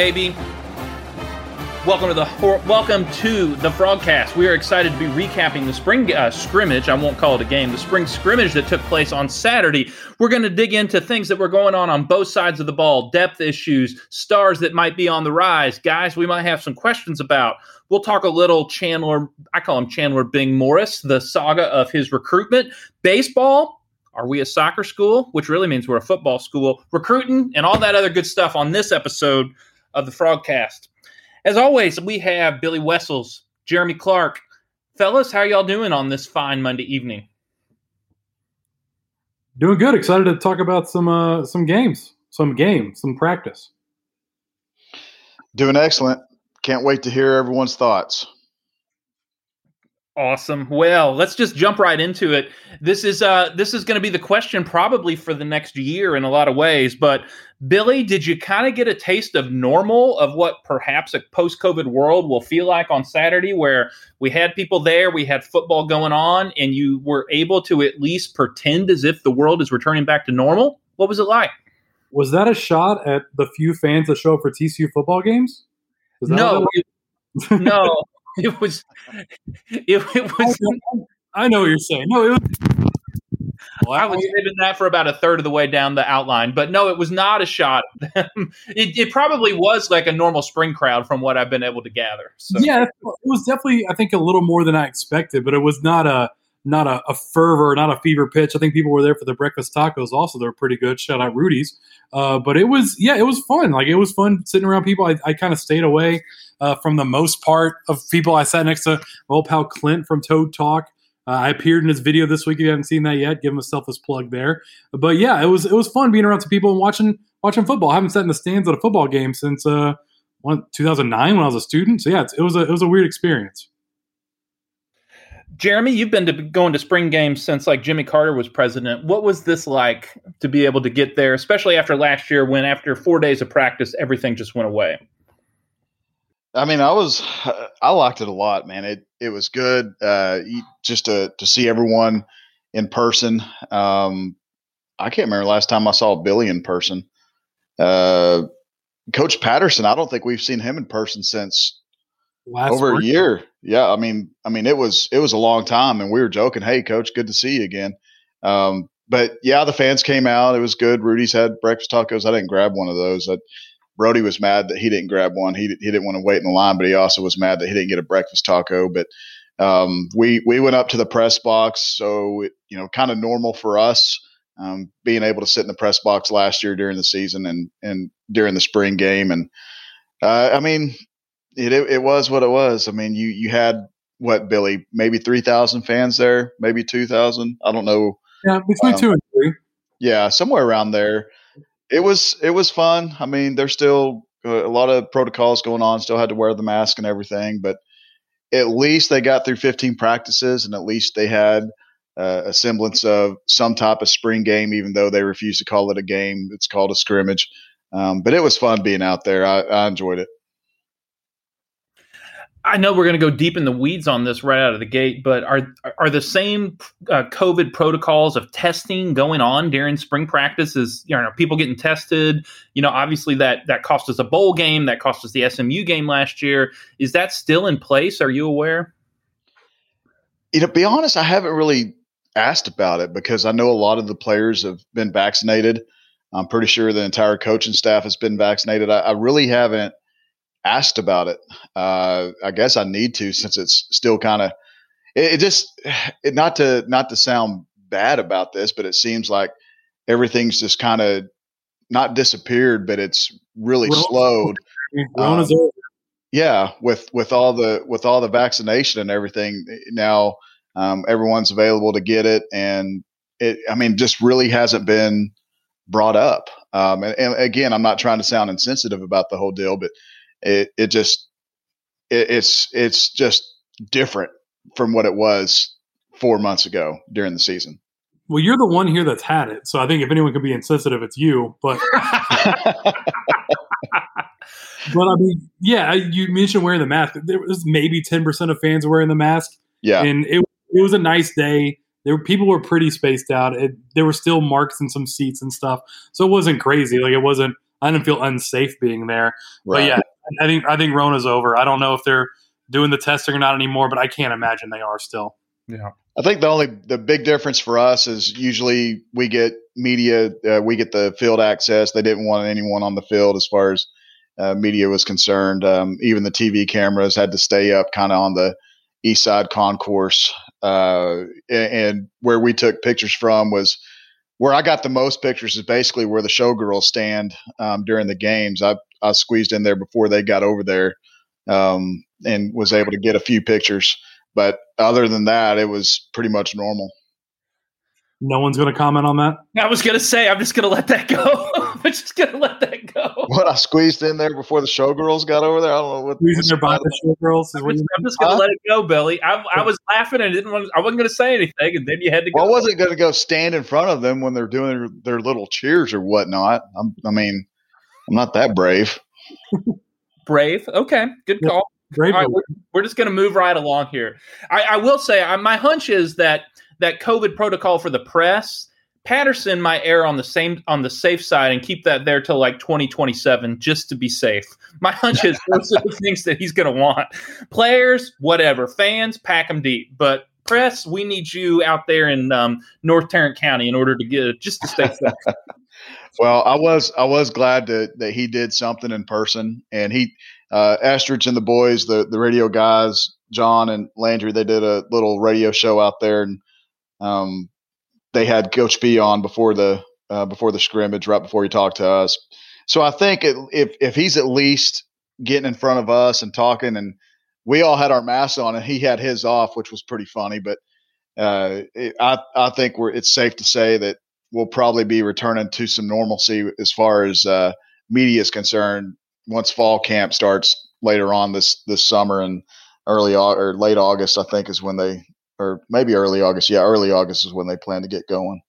baby. Welcome to the welcome to the Frogcast. We are excited to be recapping the spring uh, scrimmage. I won't call it a game. The spring scrimmage that took place on Saturday. We're going to dig into things that were going on on both sides of the ball, depth issues, stars that might be on the rise, guys we might have some questions about. We'll talk a little Chandler. I call him Chandler Bing Morris, the saga of his recruitment, baseball. Are we a soccer school? Which really means we're a football school. Recruiting and all that other good stuff on this episode of the Frogcast. As always, we have Billy Wessels, Jeremy Clark. Fellas, how y'all doing on this fine Monday evening? Doing good. Excited to talk about some uh, some games, some game, some practice. Doing excellent. Can't wait to hear everyone's thoughts. Awesome. Well, let's just jump right into it. This is uh this is going to be the question probably for the next year in a lot of ways, but Billy, did you kind of get a taste of normal of what perhaps a post-COVID world will feel like on Saturday where we had people there, we had football going on and you were able to at least pretend as if the world is returning back to normal? What was it like? Was that a shot at the few fans that show up for TCU football games? No. no. it was it, it was I know what you're saying. No, it was well, I was saving that for about a third of the way down the outline, but no, it was not a shot. of it, it, probably was like a normal spring crowd from what I've been able to gather. So. Yeah, it was definitely, I think, a little more than I expected, but it was not a not a, a, fervor, not a fever pitch. I think people were there for the breakfast tacos. Also, they're pretty good. Shout out Rudy's. Uh, but it was, yeah, it was fun. Like it was fun sitting around people. I, I kind of stayed away uh, from the most part of people. I sat next to old pal Clint from Toad Talk. Uh, I appeared in his video this week. If you haven't seen that yet, give him a selfless plug there. But yeah, it was it was fun being around some people and watching watching football. I haven't sat in the stands at a football game since uh, 2009 when I was a student. So yeah, it was a it was a weird experience. Jeremy, you've been to going to spring games since like Jimmy Carter was president. What was this like to be able to get there, especially after last year when after four days of practice everything just went away? I mean, I was I liked it a lot, man. It it was good uh, just to to see everyone in person. Um, I can't remember last time I saw Billy in person. Uh, Coach Patterson, I don't think we've seen him in person since Last over a year. Yeah, I mean, I mean, it was it was a long time, and we were joking, "Hey, coach, good to see you again." Um, but yeah, the fans came out. It was good. Rudy's had breakfast tacos. I didn't grab one of those. I, Brody was mad that he didn't grab one. He he didn't want to wait in the line, but he also was mad that he didn't get a breakfast taco. But um, we we went up to the press box, so it, you know, kind of normal for us. Um, being able to sit in the press box last year during the season and and during the spring game, and uh, I mean, it, it, it was what it was. I mean, you you had what Billy, maybe three thousand fans there, maybe two thousand. I don't know. Yeah, between um, two and three. Yeah, somewhere around there. It was it was fun. I mean, there's still uh, a lot of protocols going on. Still had to wear the mask and everything, but at least they got through 15 practices, and at least they had uh, a semblance of some type of spring game, even though they refused to call it a game. It's called a scrimmage. Um, but it was fun being out there. I, I enjoyed it. I know we're going to go deep in the weeds on this right out of the gate, but are are the same uh, COVID protocols of testing going on during spring practice? Is you know people getting tested? You know, obviously that that cost us a bowl game, that cost us the SMU game last year. Is that still in place? Are you aware? You know, be honest, I haven't really asked about it because I know a lot of the players have been vaccinated. I'm pretty sure the entire coaching staff has been vaccinated. I, I really haven't asked about it. Uh, I guess I need to since it's still kind of it, it, just it, not to not to sound bad about this, but it seems like everything's just kind of not disappeared, but it's really slowed. Um, yeah, with with all the with all the vaccination and everything now, um, everyone's available to get it, and it. I mean, just really hasn't been brought up. Um, and, and, again, I'm not trying to sound insensitive about the whole deal, but it it just it, it's it's just different from what it was four months ago during the season. Well, you're the one here that's had it, so I think if anyone could be insensitive, it's you. But but I mean, yeah, you mentioned wearing the mask. There was maybe ten percent of fans wearing the mask. Yeah, and it it was a nice day. There were people were pretty spaced out. It, there were still marks in some seats and stuff, so it wasn't crazy. Like it wasn't I didn't feel unsafe being there. Right. But yeah, I think I think Rona's over. I don't know if they're doing the testing or not anymore, but I can't imagine they are still. Yeah. I think the only the big difference for us is usually we get media, uh, we get the field access. They didn't want anyone on the field as far as uh, media was concerned. Um, even the TV cameras had to stay up kind of on the east side concourse. Uh, and, and, where we took pictures from was where I got the most pictures is basically where the showgirls stand um, during the games. I, I squeezed in there before they got over there um, and was able to get a few pictures. But other than that, it was pretty much normal. No one's going to comment on that. I was going to say, I'm just going to let that go. I'm just going to let that go. What I squeezed in there before the showgirls got over there. I don't know what. Squeezing there by the showgirls. I'm just, just going to huh? let it go, Billy. I, I was laughing and didn't. Want, I wasn't going to say anything, and then you had to. go. Well, I wasn't going to go stand in front of them when they're doing their, their little cheers or whatnot. I'm, I mean, I'm not that brave. brave. Okay, good call. Great. All right, we're, we're just going to move right along here. I, I will say, I, my hunch is that that COVID protocol for the press, Patterson might err on the same on the safe side and keep that there till like 2027 just to be safe. My hunch is those are the things that he's going to want. Players, whatever. Fans, pack them deep. But press, we need you out there in um, North Tarrant County in order to get just to stay safe. Well, I was I was glad that that he did something in person, and he uh, Estridge and the boys, the the radio guys, John and Landry, they did a little radio show out there, and um, they had Coach B on before the uh, before the scrimmage, right before he talked to us. So I think it, if if he's at least getting in front of us and talking, and we all had our masks on, and he had his off, which was pretty funny. But uh, it, I I think we're it's safe to say that we'll probably be returning to some normalcy as far as uh, media is concerned once fall camp starts later on this this summer and early or late August, I think is when they or maybe early August. Yeah, early August is when they plan to get going.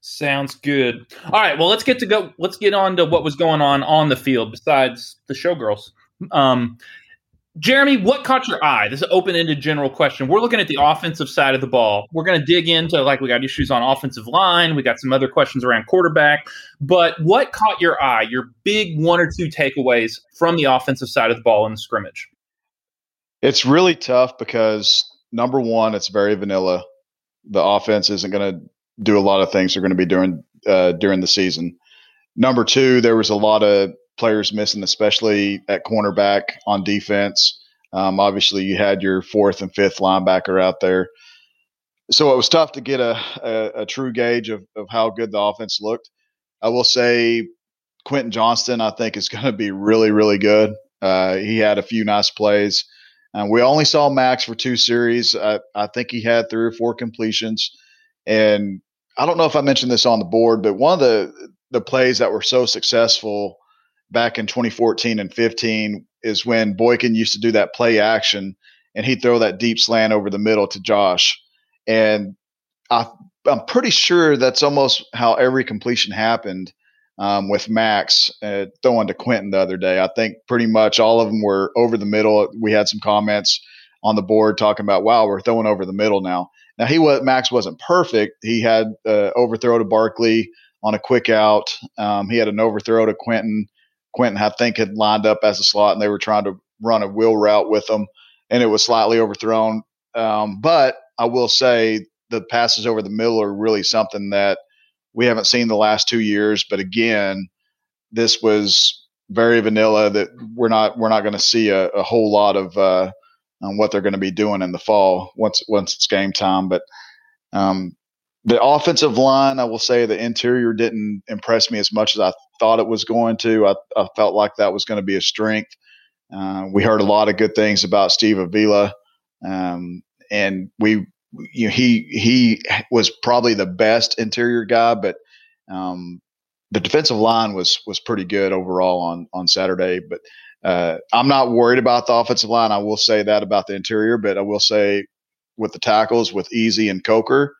Sounds good. All right, well, let's get to go. Let's get on to what was going on on the field besides the showgirls. Um, Jeremy, what caught your eye? This is an open-ended general question. We're looking at the offensive side of the ball. We're going to dig into like we got issues on offensive line. We got some other questions around quarterback. But what caught your eye? Your big one or two takeaways from the offensive side of the ball in the scrimmage? It's really tough because number one, it's very vanilla. The offense isn't going to do a lot of things they're going to be doing uh, during the season. Number two, there was a lot of players missing, especially at cornerback on defense. Um, obviously, you had your fourth and fifth linebacker out there. So it was tough to get a, a, a true gauge of, of how good the offense looked. I will say Quentin Johnston, I think, is going to be really, really good. Uh, he had a few nice plays. And we only saw Max for two series. I, I think he had three or four completions. And I don't know if I mentioned this on the board, but one of the the plays that were so successful back in 2014 and 15 is when Boykin used to do that play action and he'd throw that deep slant over the middle to Josh. And I, am pretty sure that's almost how every completion happened um, with Max uh, throwing to Quentin the other day. I think pretty much all of them were over the middle. We had some comments on the board talking about, wow, we're throwing over the middle now. Now he was Max wasn't perfect. He had uh, overthrow to Barkley on a quick out. Um, he had an overthrow to Quentin Quentin, I think, had lined up as a slot, and they were trying to run a wheel route with him, and it was slightly overthrown. Um, but I will say the passes over the middle are really something that we haven't seen the last two years. But again, this was very vanilla. That we're not we're not going to see a, a, whole lot of uh, on what they're going to be doing in the fall once once it's game time. But um, the offensive line, I will say, the interior didn't impress me as much as I thought it was going to. I, I felt like that was going to be a strength. Uh, we heard a lot of good things about Steve Avila, um, and we, you know, he he was probably the best interior guy, but um, the defensive line was was pretty good overall on on Saturday. But uh, I'm not worried about the offensive line. I will say that about the interior, but I will say with the tackles with Eze and Coker,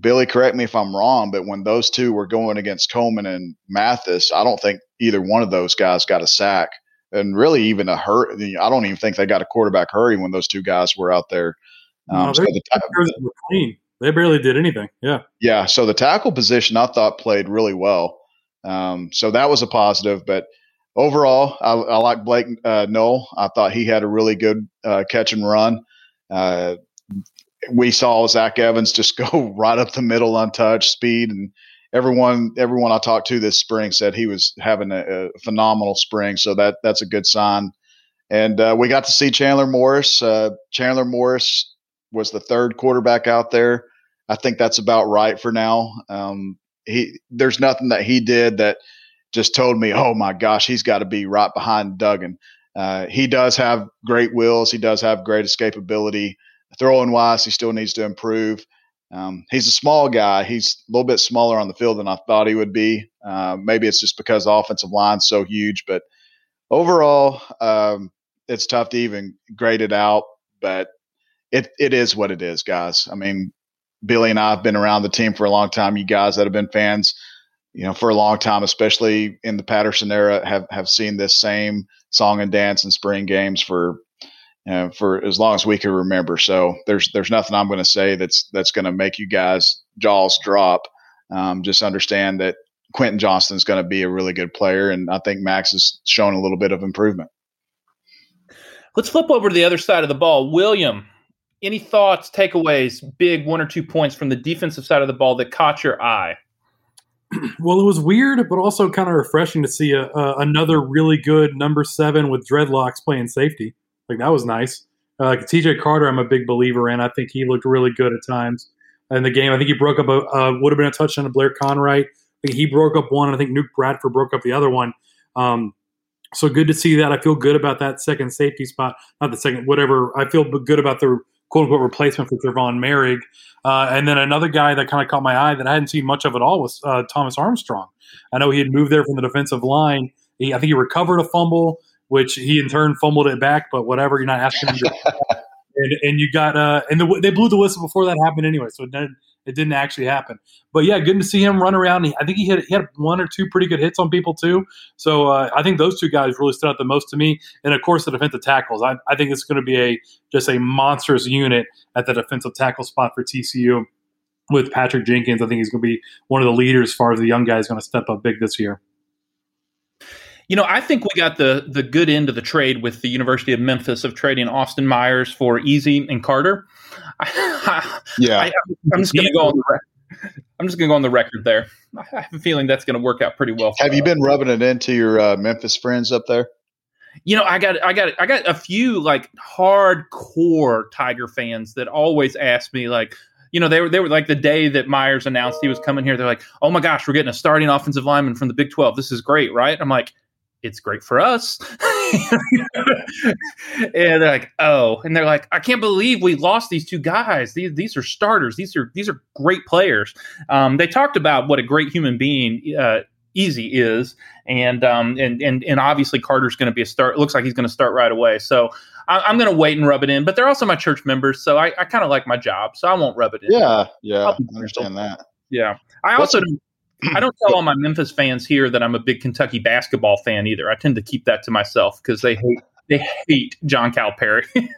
Billy, correct me if I'm wrong, but when those two were going against Coleman and Mathis, I don't think either one of those guys got a sack. And really, even a hurt. I don't even think they got a quarterback hurry when those two guys were out there. Um, no, so the t- clean. They barely did anything. Yeah. Yeah. So the tackle position I thought played really well. Um, so that was a positive. But overall, I, I like Blake uh, Nowell. I thought he had a really good uh, catch and run. Uh, we saw Zach Evans just go right up the middle, untouched, speed, and everyone everyone I talked to this spring said he was having a, a phenomenal spring. So that that's a good sign. And uh, we got to see Chandler Morris. Uh, Chandler Morris was the third quarterback out there. I think that's about right for now. Um, he there's nothing that he did that just told me, oh my gosh, he's got to be right behind Duggan. Uh, he does have great wills. He does have great escapability. Throwing wise, he still needs to improve. Um, he's a small guy. He's a little bit smaller on the field than I thought he would be. Uh, maybe it's just because the offensive line's so huge, but overall, um, it's tough to even grade it out. But it it is what it is, guys. I mean, Billy and I have been around the team for a long time. You guys that have been fans, you know, for a long time, especially in the Patterson era, have have seen this same song and dance and spring games for you know, for as long as we can remember. So there's there's nothing I'm going to say that's that's going to make you guys jaws drop. Um, just understand that Quentin Johnston is going to be a really good player, and I think Max has shown a little bit of improvement. Let's flip over to the other side of the ball. William, any thoughts, takeaways, big one or two points from the defensive side of the ball that caught your eye? Well, it was weird, but also kind of refreshing to see a, a, another really good number seven with dreadlocks playing safety. Like that was nice. Uh, like TJ Carter, I'm a big believer in. I think he looked really good at times in the game. I think he broke up a uh, would have been a touchdown to Blair Conwright. I think he broke up one. I think Nook Bradford broke up the other one. Um, so good to see that. I feel good about that second safety spot. Not the second, whatever. I feel good about the quote unquote replacement for Trevon Moehrig. Uh, and then another guy that kind of caught my eye that I hadn't seen much of at all was uh, Thomas Armstrong. I know he had moved there from the defensive line. He, I think he recovered a fumble, which he in turn fumbled it back. But whatever, you're not asking him to. and, and you got uh, and the, they blew the whistle before that happened anyway, so it didn't, it didn't actually happen. But yeah, good to see him run around. I think he had he had one or two pretty good hits on people too. So uh, I think those two guys really stood out the most to me. And of course, the defensive tackles. I, I think it's going to be a just a monstrous unit at the defensive tackle spot for TCU with Patrick Jenkins. I think he's going to be one of the leaders as far as the young guy is going to step up big this year. You know, I think we got the the good end of the trade with the University of Memphis of trading Austin Myers for Eze and Carter. yeah, I, am just going to go on the record. I'm just going to go on the record there. I have a feeling that's going to work out pretty well. have you been rubbing it into your uh, Memphis friends up there? You know, I got, I got, I got a few like hardcore Tiger fans that always ask me, like, you know, they were they were like the day that Myers announced he was coming here. They're like, "Oh my gosh, we're getting a starting offensive lineman from the Big Twelve. This is great, right?" I'm like, it's great for us. and they're like, oh, and they're like, I can't believe we lost these two guys. These these are starters. These are these are great players. Um, they talked about what a great human being uh, Eze is, and um, and and and obviously Carter's going to be a start. It looks like he's going to start right away. So I, am going to wait and rub it in. But they're also my church members, so I, I kind of like my job, so I won't rub it in. Yeah, yeah, I understand that. Yeah, I also. Don't, I don't tell all my Memphis fans here that I'm a big Kentucky basketball fan either. I tend to keep that to myself because they hate they hate John Calipari.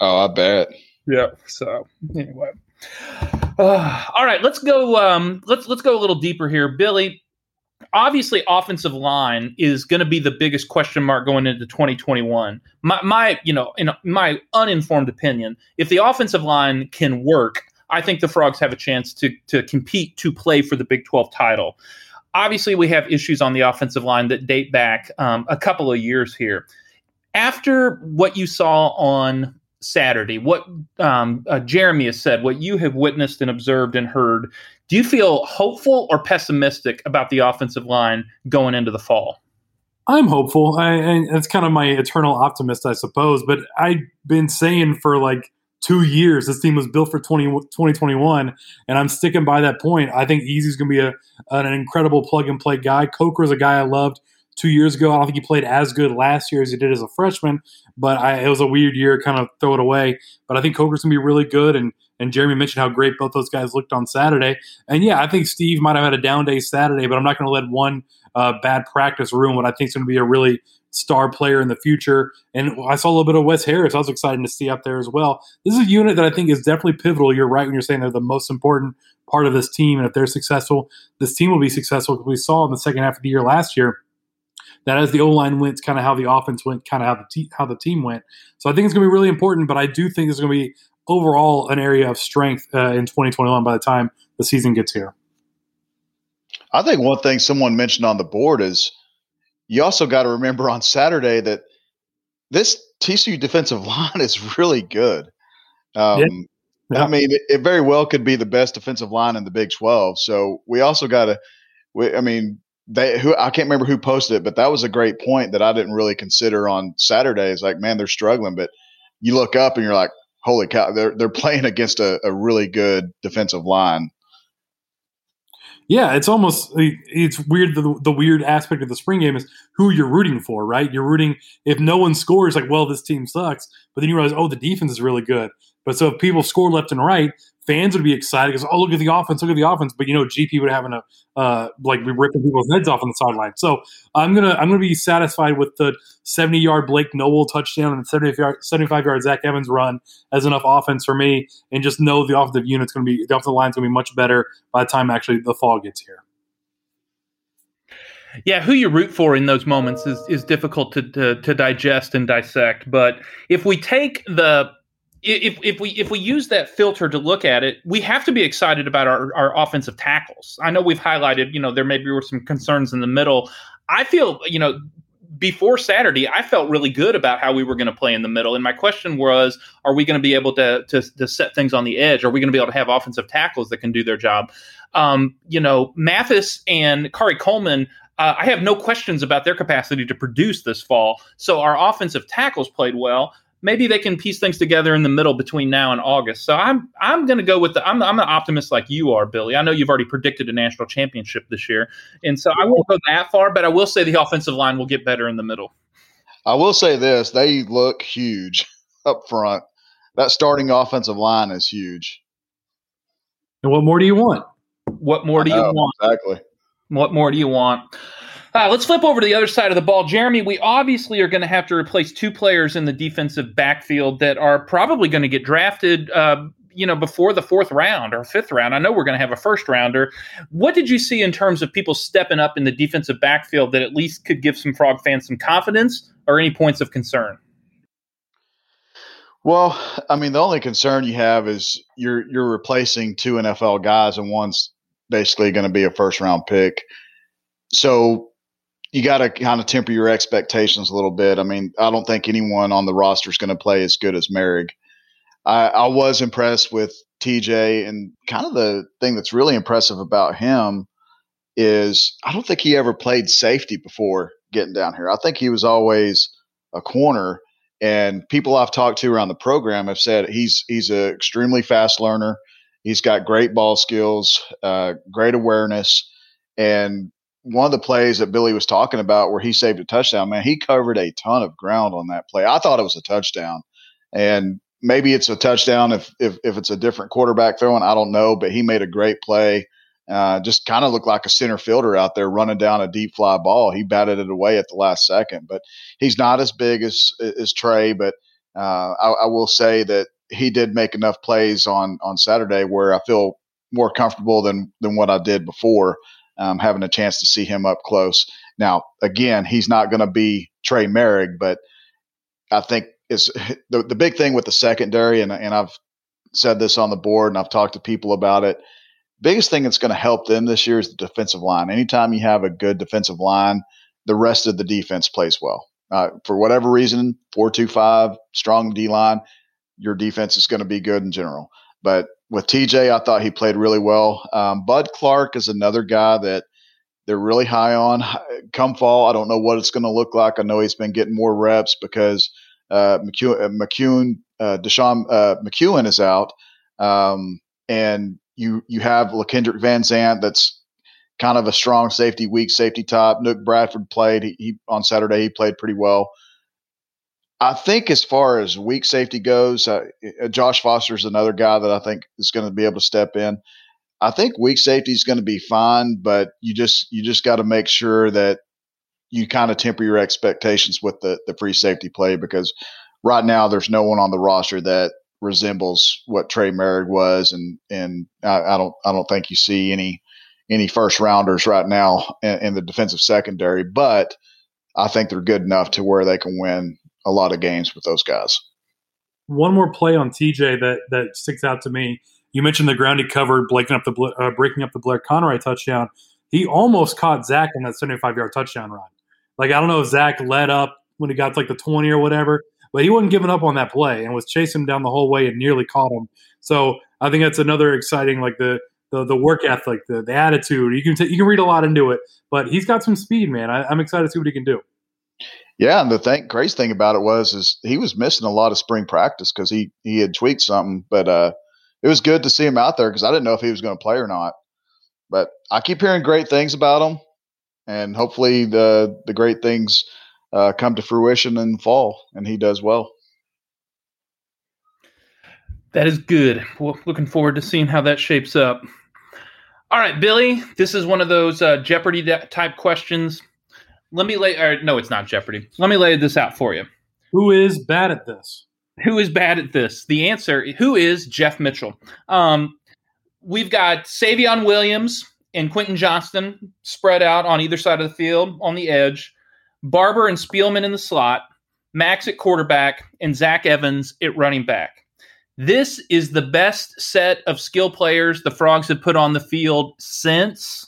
oh, I bet. Yeah. So anyway, uh, all right. Let's go. Um, let's let's go a little deeper here, Billy. Obviously, offensive line is going to be the biggest question mark going into 2021. My, my, you know, in my uninformed opinion, if the offensive line can work, I think the Frogs have a chance to to compete to play for the Big 12 title. Obviously, we have issues on the offensive line that date back um, a couple of years here. After what you saw on Saturday, what um, uh, Jeremy has said, what you have witnessed and observed and heard, do you feel hopeful or pessimistic about the offensive line going into the fall? I'm hopeful. I, it's kind of my eternal optimist, I suppose. But I've been saying for like two years. This team was built for 20, 2021, and I'm sticking by that point. I think Eze's going to be a, an incredible plug and play guy. Coker's a guy I loved two years ago. I don't think he played as good last year as he did as a freshman, but I, it was a weird year, kind of throw it away. But I think Coker's going to be really good, and and Jeremy mentioned how great both those guys looked on Saturday. And yeah, I think Steve might have had a down day Saturday, but I'm not going to let one uh, bad practice ruin what I think is going to be a really star player in the future. And I saw a little bit of Wes Harris. I was excited to see up there as well. This is a unit that I think is definitely pivotal. You're right when you're saying they're the most important part of this team. And if they're successful, this team will be successful. Because we saw in the second half of the year last year that as the O line went, kind of how the offense went, kind of how the te- how the team went. So I think it's going to be really important. But I do think it's going to be overall an area of strength uh, in 2021 by the time the season gets here. I think one thing someone mentioned on the board is you also got to remember on Saturday that this TCU defensive line is really good. Um, yeah. Yeah. I mean, it, it, very well could be the best defensive line in the Big 12. So we also got to, I mean, they who I can't remember who posted it, but that was a great point that I didn't really consider on Saturday. It's like, man, they're struggling, but you look up and you're like, holy cow, they're they're playing against a, a really good defensive line. Yeah, it's almost uh, it's weird. The, the weird aspect of the spring game is who you're rooting for, right? You're rooting if no one scores, like, well, this team sucks. But then you realize, oh, the defense is really good. But so if people score left and right, fans would be excited because oh look at the offense, look at the offense. But you know GP would have a uh, like be ripping people's heads off on the sideline. So I'm gonna I'm gonna be satisfied with the 70 yard Blake Nowell touchdown and 75 yard 75 yard Zach Evans run as enough offense for me, and just know the offensive unit's gonna be the offensive line's gonna be much better by the time actually the fall gets here. Yeah, who you root for in those moments is, is difficult to, to, to digest and dissect. But if we take the if if we if we use that filter to look at it, we have to be excited about our, our offensive tackles. I know we've highlighted, you know, there maybe were some concerns in the middle. I feel, you know, before Saturday, I felt really good about how we were going to play in the middle. And my question was, are we going to be able to, to, to set things on the edge? Are we going to be able to have offensive tackles that can do their job? Um, you know, Mathis and Khari Coleman, uh, I have no questions about their capacity to produce this fall. So our offensive tackles played well maybe they can piece things together in the middle between now and August. So I'm I'm going to go with the I'm I'm an optimist like you are, Billy. I know you've already predicted a national championship this year, and so I won't go that far, but I will say the offensive line will get better in the middle. I will say this: they look huge up front. That starting offensive line is huge. And what more do you want? What more do you want? Exactly. What more do you want? Uh, let's flip over to the other side of the ball. Jeremy, we obviously are going to have to replace two players in the defensive backfield that are probably going to get drafted. Uh, you know, before the fourth round or fifth round, I know we're going to have a first rounder. What did you see in terms of people stepping up in the defensive backfield that at least could give some Frog fans some confidence or any points of concern? Well, I mean, the only concern you have is you're you're replacing two NFL guys, and one's basically going to be a first round pick. So you got to kind of temper your expectations a little bit. I mean, I don't think anyone on the roster is going to play as good as Moehrig. I, I, was impressed with TJ, and kind of the thing that's really impressive about him is I don't think he ever played safety before getting down here. I think he was always a corner, and people I've talked to around the program have said he's he's an extremely fast learner. He's got great ball skills, uh, great awareness, and one of the plays that Billy was talking about where he saved a touchdown, man, he covered a ton of ground on that play. I thought it was a touchdown. And maybe it's a touchdown if if, if it's a different quarterback throwing. I don't know, but he made a great play. Uh, just kind of looked like a center fielder out there running down a deep fly ball. He batted it away at the last second, but he's not as big as as Trey. But uh, I, I will say that he did make enough plays on on Saturday where I feel more comfortable than than what I did before um, having a chance to see him up close. Now, again, he's not going to be Trey Moehrig, but I think is the, the big thing with the secondary, and, and I've said this on the board and I've talked to people about it. Biggest thing that's going to help them this year is the defensive line. Anytime you have a good defensive line, the rest of the defense plays well. Uh, for whatever reason, four two five, strong D line, your defense is going to be good in general. But with TJ, I thought he played really well. Um, Bud Clark is another guy that they're really high on. Come fall, I don't know what it's going to look like. I know he's been getting more reps because uh, uh, McEwen uh, Deshaun uh, McEwen is out, um, and you you have Lakendrick Van Zandt that's kind of a strong safety, weak safety top. Nook Bradford played he, he on Saturday. He played pretty well. I think as far as weak safety goes, uh, uh Josh Foster is another guy that I think is going to be able to step in. I think weak safety is going to be fine, but you just you just got to make sure that you kind of temper your expectations with the the free safety play because right now there's no one on the roster that resembles what Trey Moehrig was, and and I, I don't I don't think you see any any first rounders right now in, in, the defensive secondary, but I think they're good enough to where they can win a lot of games with those guys. One more play on TJ that that sticks out to me. You mentioned the ground he covered, breaking up the uh, breaking up the Blair Conwright touchdown. He almost caught Zach on that 75 yard touchdown run. Like I don't know if Zach led up when he got to like the 20 or whatever, but he wasn't giving up on that play and was chasing him down the whole way and nearly caught him. So I think that's another exciting like the the, the work ethic, the, the attitude. You can t- you can read a lot into it, but he's got some speed, man. I, I'm excited to see what he can do. Yeah, and the thing, crazy thing about it was is he was missing a lot of spring practice because he he had tweaked something, but uh, it was good to see him out there because I didn't know if he was going to play or not. But I keep hearing great things about him, and hopefully the the great things uh, come to fruition in fall, and he does well. That is good. Well, looking forward to seeing how that shapes up. All right, Billy, this is one of those uh, Jeopardy type questions. Let me lay, or no, it's not Jeopardy. Let me lay this out for you. Who is bad at this? Who is bad at this? The answer: Who is Jeff Mitchell? Um, we've got Savion Williams and Quentin Johnston spread out on either side of the field on the edge. Barber and Spielman in the slot, Max at quarterback, and Zach Evans at running back. This is the best set of skill players the Frogs have put on the field since.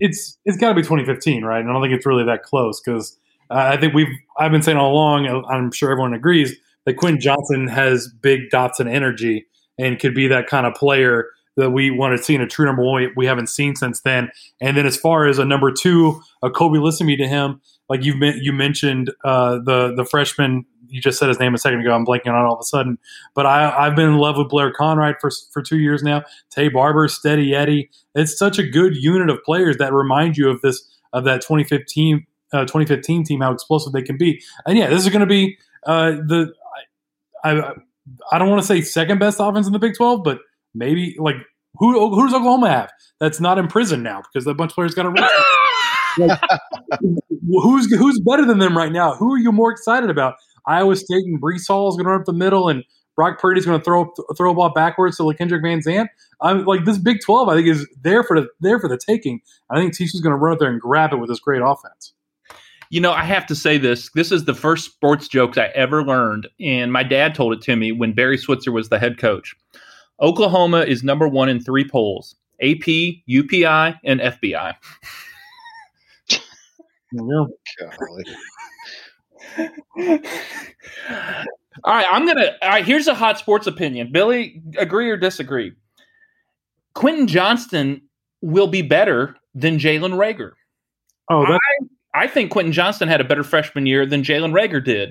It's it's got to be 2015, right? And I don't think it's really that close because uh, I think we've I've been saying all along. I'm sure everyone agrees that Quinn Johnson has big dots and energy and could be that kind of player that we want to see in a true number one we haven't seen since then. And then as far as a number two, a Kobe me to him, like you you mentioned uh, the the freshman. You just said his name a second ago. I'm blanking on it all of a sudden. But I, I've been in love with Blair Conwright for for two years now. Taye Barber, Steady Eddie. It's such a good unit of players that remind you of this of that 2015 uh, 2015 team, how explosive they can be. And yeah, this is going to be uh, the I, I I don't want to say second best offense in the Big 12, but maybe like who who does Oklahoma have that's not in prison now because a bunch of players got arrested? like, who's who's better than them right now? Who are you more excited about? Iowa State and Breece Hall is going to run up the middle, and Brock Purdy's going to throw throw a ball backwards to Kendrick Van Zandt. I'm like this Big Twelve. I think is there for the there for the taking. I think TCU's going to run up there and grab it with this great offense. You know, I have to say this. This is the first sports jokes I ever learned, and my dad told it to me when Barry Switzer was the head coach. Oklahoma is number one in three polls AP, UPI, and FBI. all right, I'm gonna. All right, here's a hot sports opinion. Billy, agree or disagree? Quentin Johnston will be better than Jalen Reagor. Oh, I, I think Quentin Johnston had a better freshman year than Jalen Reagor did,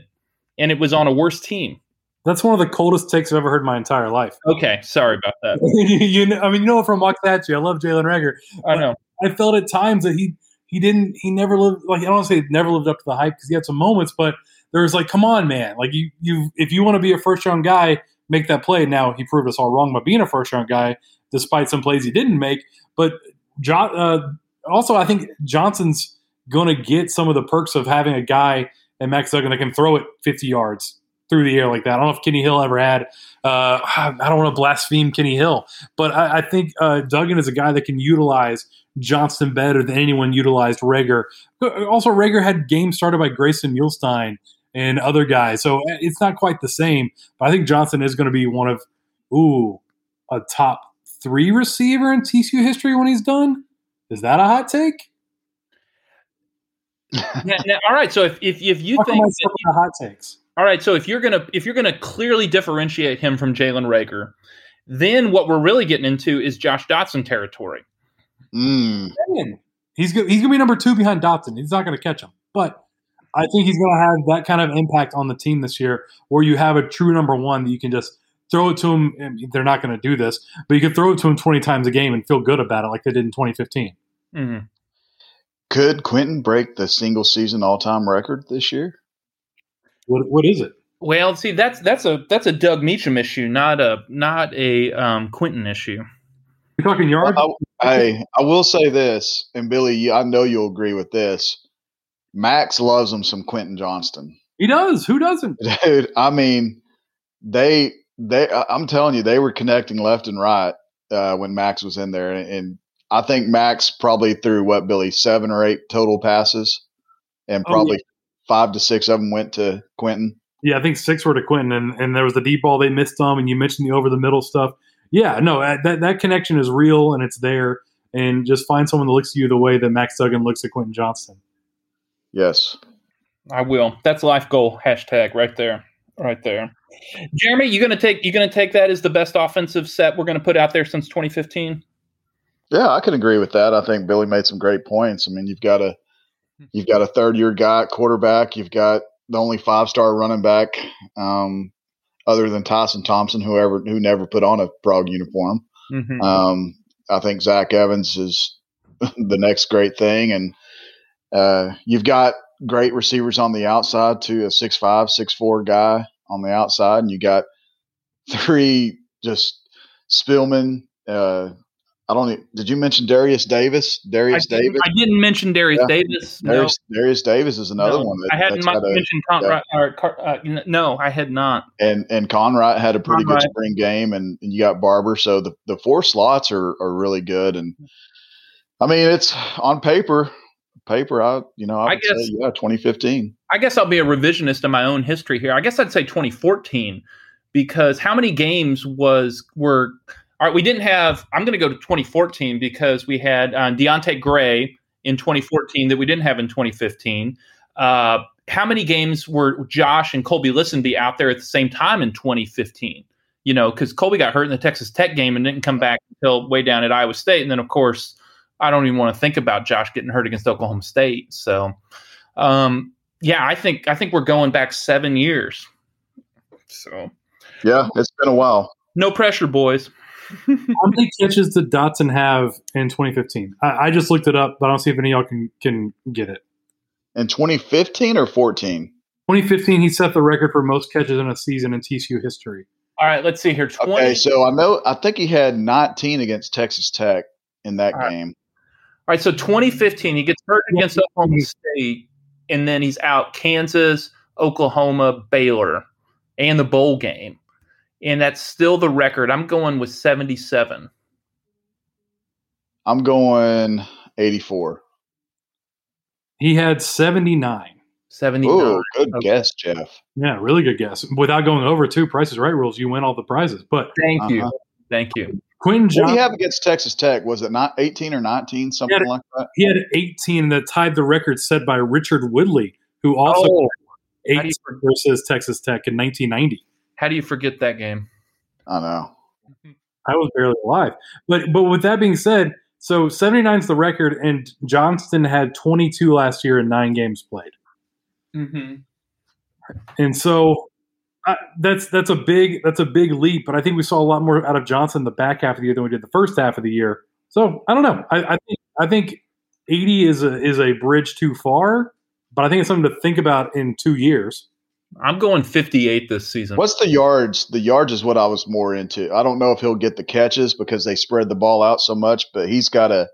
and it was on a worse team. That's one of the coldest takes I've ever heard in my entire life. Okay, sorry about that. you know, I mean, you know, from Waxahachie, I love Jalen Reagor. I know. I felt at times that he he didn't he never lived like I don't say never lived up to the hype because he had some moments, but there was like, come on, man, like you you if you want to be a first round guy, make that play. Now he proved us all wrong by being a first round guy, despite some plays he didn't make. But John, uh, also, I think Johnson's going to get some of the perks of having a guy and Max Duggan that can throw it 50 yards through the air like that. I don't know if Kenny Hill ever had. Uh, I don't want to blaspheme Kenny Hill, but I, I think uh, Duggan is a guy that can utilize Johnston better than anyone utilized Reagor. Also, Reagor had games started by Grayson Muehlstein and other guys, so it's not quite the same. But I think Johnson is going to be one of ooh a top three receiver in TCU history when he's done. Is that a hot take? yeah, now, all right. So if if, if you think that, hot takes, all right, so if you're gonna if you're gonna clearly differentiate him from Jalen Reagor, then what we're really getting into is Josh Doctson territory. Mm. He's go- he's gonna be number two behind Doctson. He's not gonna catch him, but I think he's gonna have that kind of impact on the team this year, where you have a true number one that you can just throw it to him. They're not going to do this, but you can throw it to him 20 times a game and feel good about it, like they did in 2015. Mm-hmm. Could Quentin break the single season all time record this year? What what is it? Well, see, that's that's a that's a Doug Meacham issue, not a not a um, Quentin issue. You're talking yards. Well, I, I, will say this, and Billy, I know you'll agree with this. Max loves him some Quentin Johnston. He does. Who doesn't? Dude, I mean, they they I'm telling you, they were connecting left and right uh, when Max was in there, and I think Max probably threw what Billy seven or eight total passes, and probably oh, yeah. five to six of them went to Quentin. Yeah, I think six were to Quentin, and, and there was the deep ball they missed some, and you mentioned the over the middle stuff. Yeah, no, uh, that that connection is real and it's there, and just find someone that looks at you the way that Max Duggan looks at Quentin Johnson. Yes, I will. That's life goal hashtag right there, right there. Jeremy, you gonna take you gonna take that as the best offensive set we're gonna put out there since 2015? Yeah, I can agree with that. I think Billy made some great points. I mean, you've got a you've got a third year guy quarterback. You've got the only five star running back, um, other than Tyson Thompson, whoever who never put on a frog uniform. Mm-hmm. Um, I think Zach Evans is the next great thing, and uh, you've got great receivers on the outside too. A six five, six four guy on the outside, and you got three just Spielman, uh, I don't. Did you mention Derius Davis? Darius I Davis. I didn't mention Darius yeah. Davis. Darius, no. Derius Davis is another no, one. That, I hadn't mentioned Conwright. Yeah. Uh, no, I had not. And and Conwright had a pretty good spring game, and, and, you got Barber. So the, the four slots are are really good. And I mean, it's on paper. Paper, I you know I, I guess say, yeah, 2015. I guess I'll be a revisionist in my own history here. I guess I'd say 2014 because how many games was were all right, we didn't have. I'm going to go to 2014 because we had uh, Deante' Gray in 2014 that we didn't have in 2015. Uh, how many games were Josh and Kolby Listenbee out there at the same time in 2015? You know, because Kolby got hurt in the Texas Tech game and didn't come back until way down at Iowa State, and then of course I don't even want to think about Josh getting hurt against Oklahoma State. So, um, yeah, I think I think we're going back seven years. So, yeah, it's been a while. No pressure, boys. How many catches did Doctson have in 2015? I, I, just looked it up, but I don't see if any of y'all can can get it. In 2015 or 14? 2015, he set the record for most catches in a season in TCU history. All right, let's see here. 20. Okay, so I know I think he had 19 against Texas Tech in that All game. All right, so 2015, he gets hurt against Oklahoma State, and then he's out Kansas, Oklahoma, Baylor, and the bowl game and that's still the record. I'm going with 77. I'm going 84. He had 79. 79. Ooh, good okay. guess, Jeff. Yeah, really good guess. Without going over two prices right rules, you win all the prizes. But thank uh-huh. you. Thank you. Quinn John- What do you have against Texas Tech? Was it not 18 or 19, something had, like that? He had 18 that tied the record set by Richard Woodley, who also oh, eight versus Texas Tech in 1990. How do you forget that game? I know. I was barely alive. But but with that being said, so 79 is the record, and Johnston had 22 last year in nine games played. Mm-hmm. And so uh, that's that's a big that's a big leap. But I think we saw a lot more out of Johnson the back half of the year than we did the first half of the year. So I don't know. I, I think I think 80 is a is a bridge too far, but I think it's something to think about in two years. I'm going 58 this season. What's the yards? The yards is what I was more into. I don't know if he'll get the catches because they spread the ball out so much, but he's got a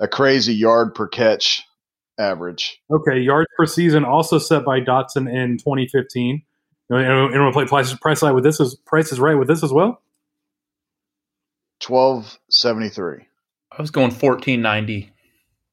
a crazy yard per catch average. Okay, yards per season also set by Doctson in 2015. And we're play price price line with this is price is right with this as well. Twelve seventy three. I was going fourteen ninety.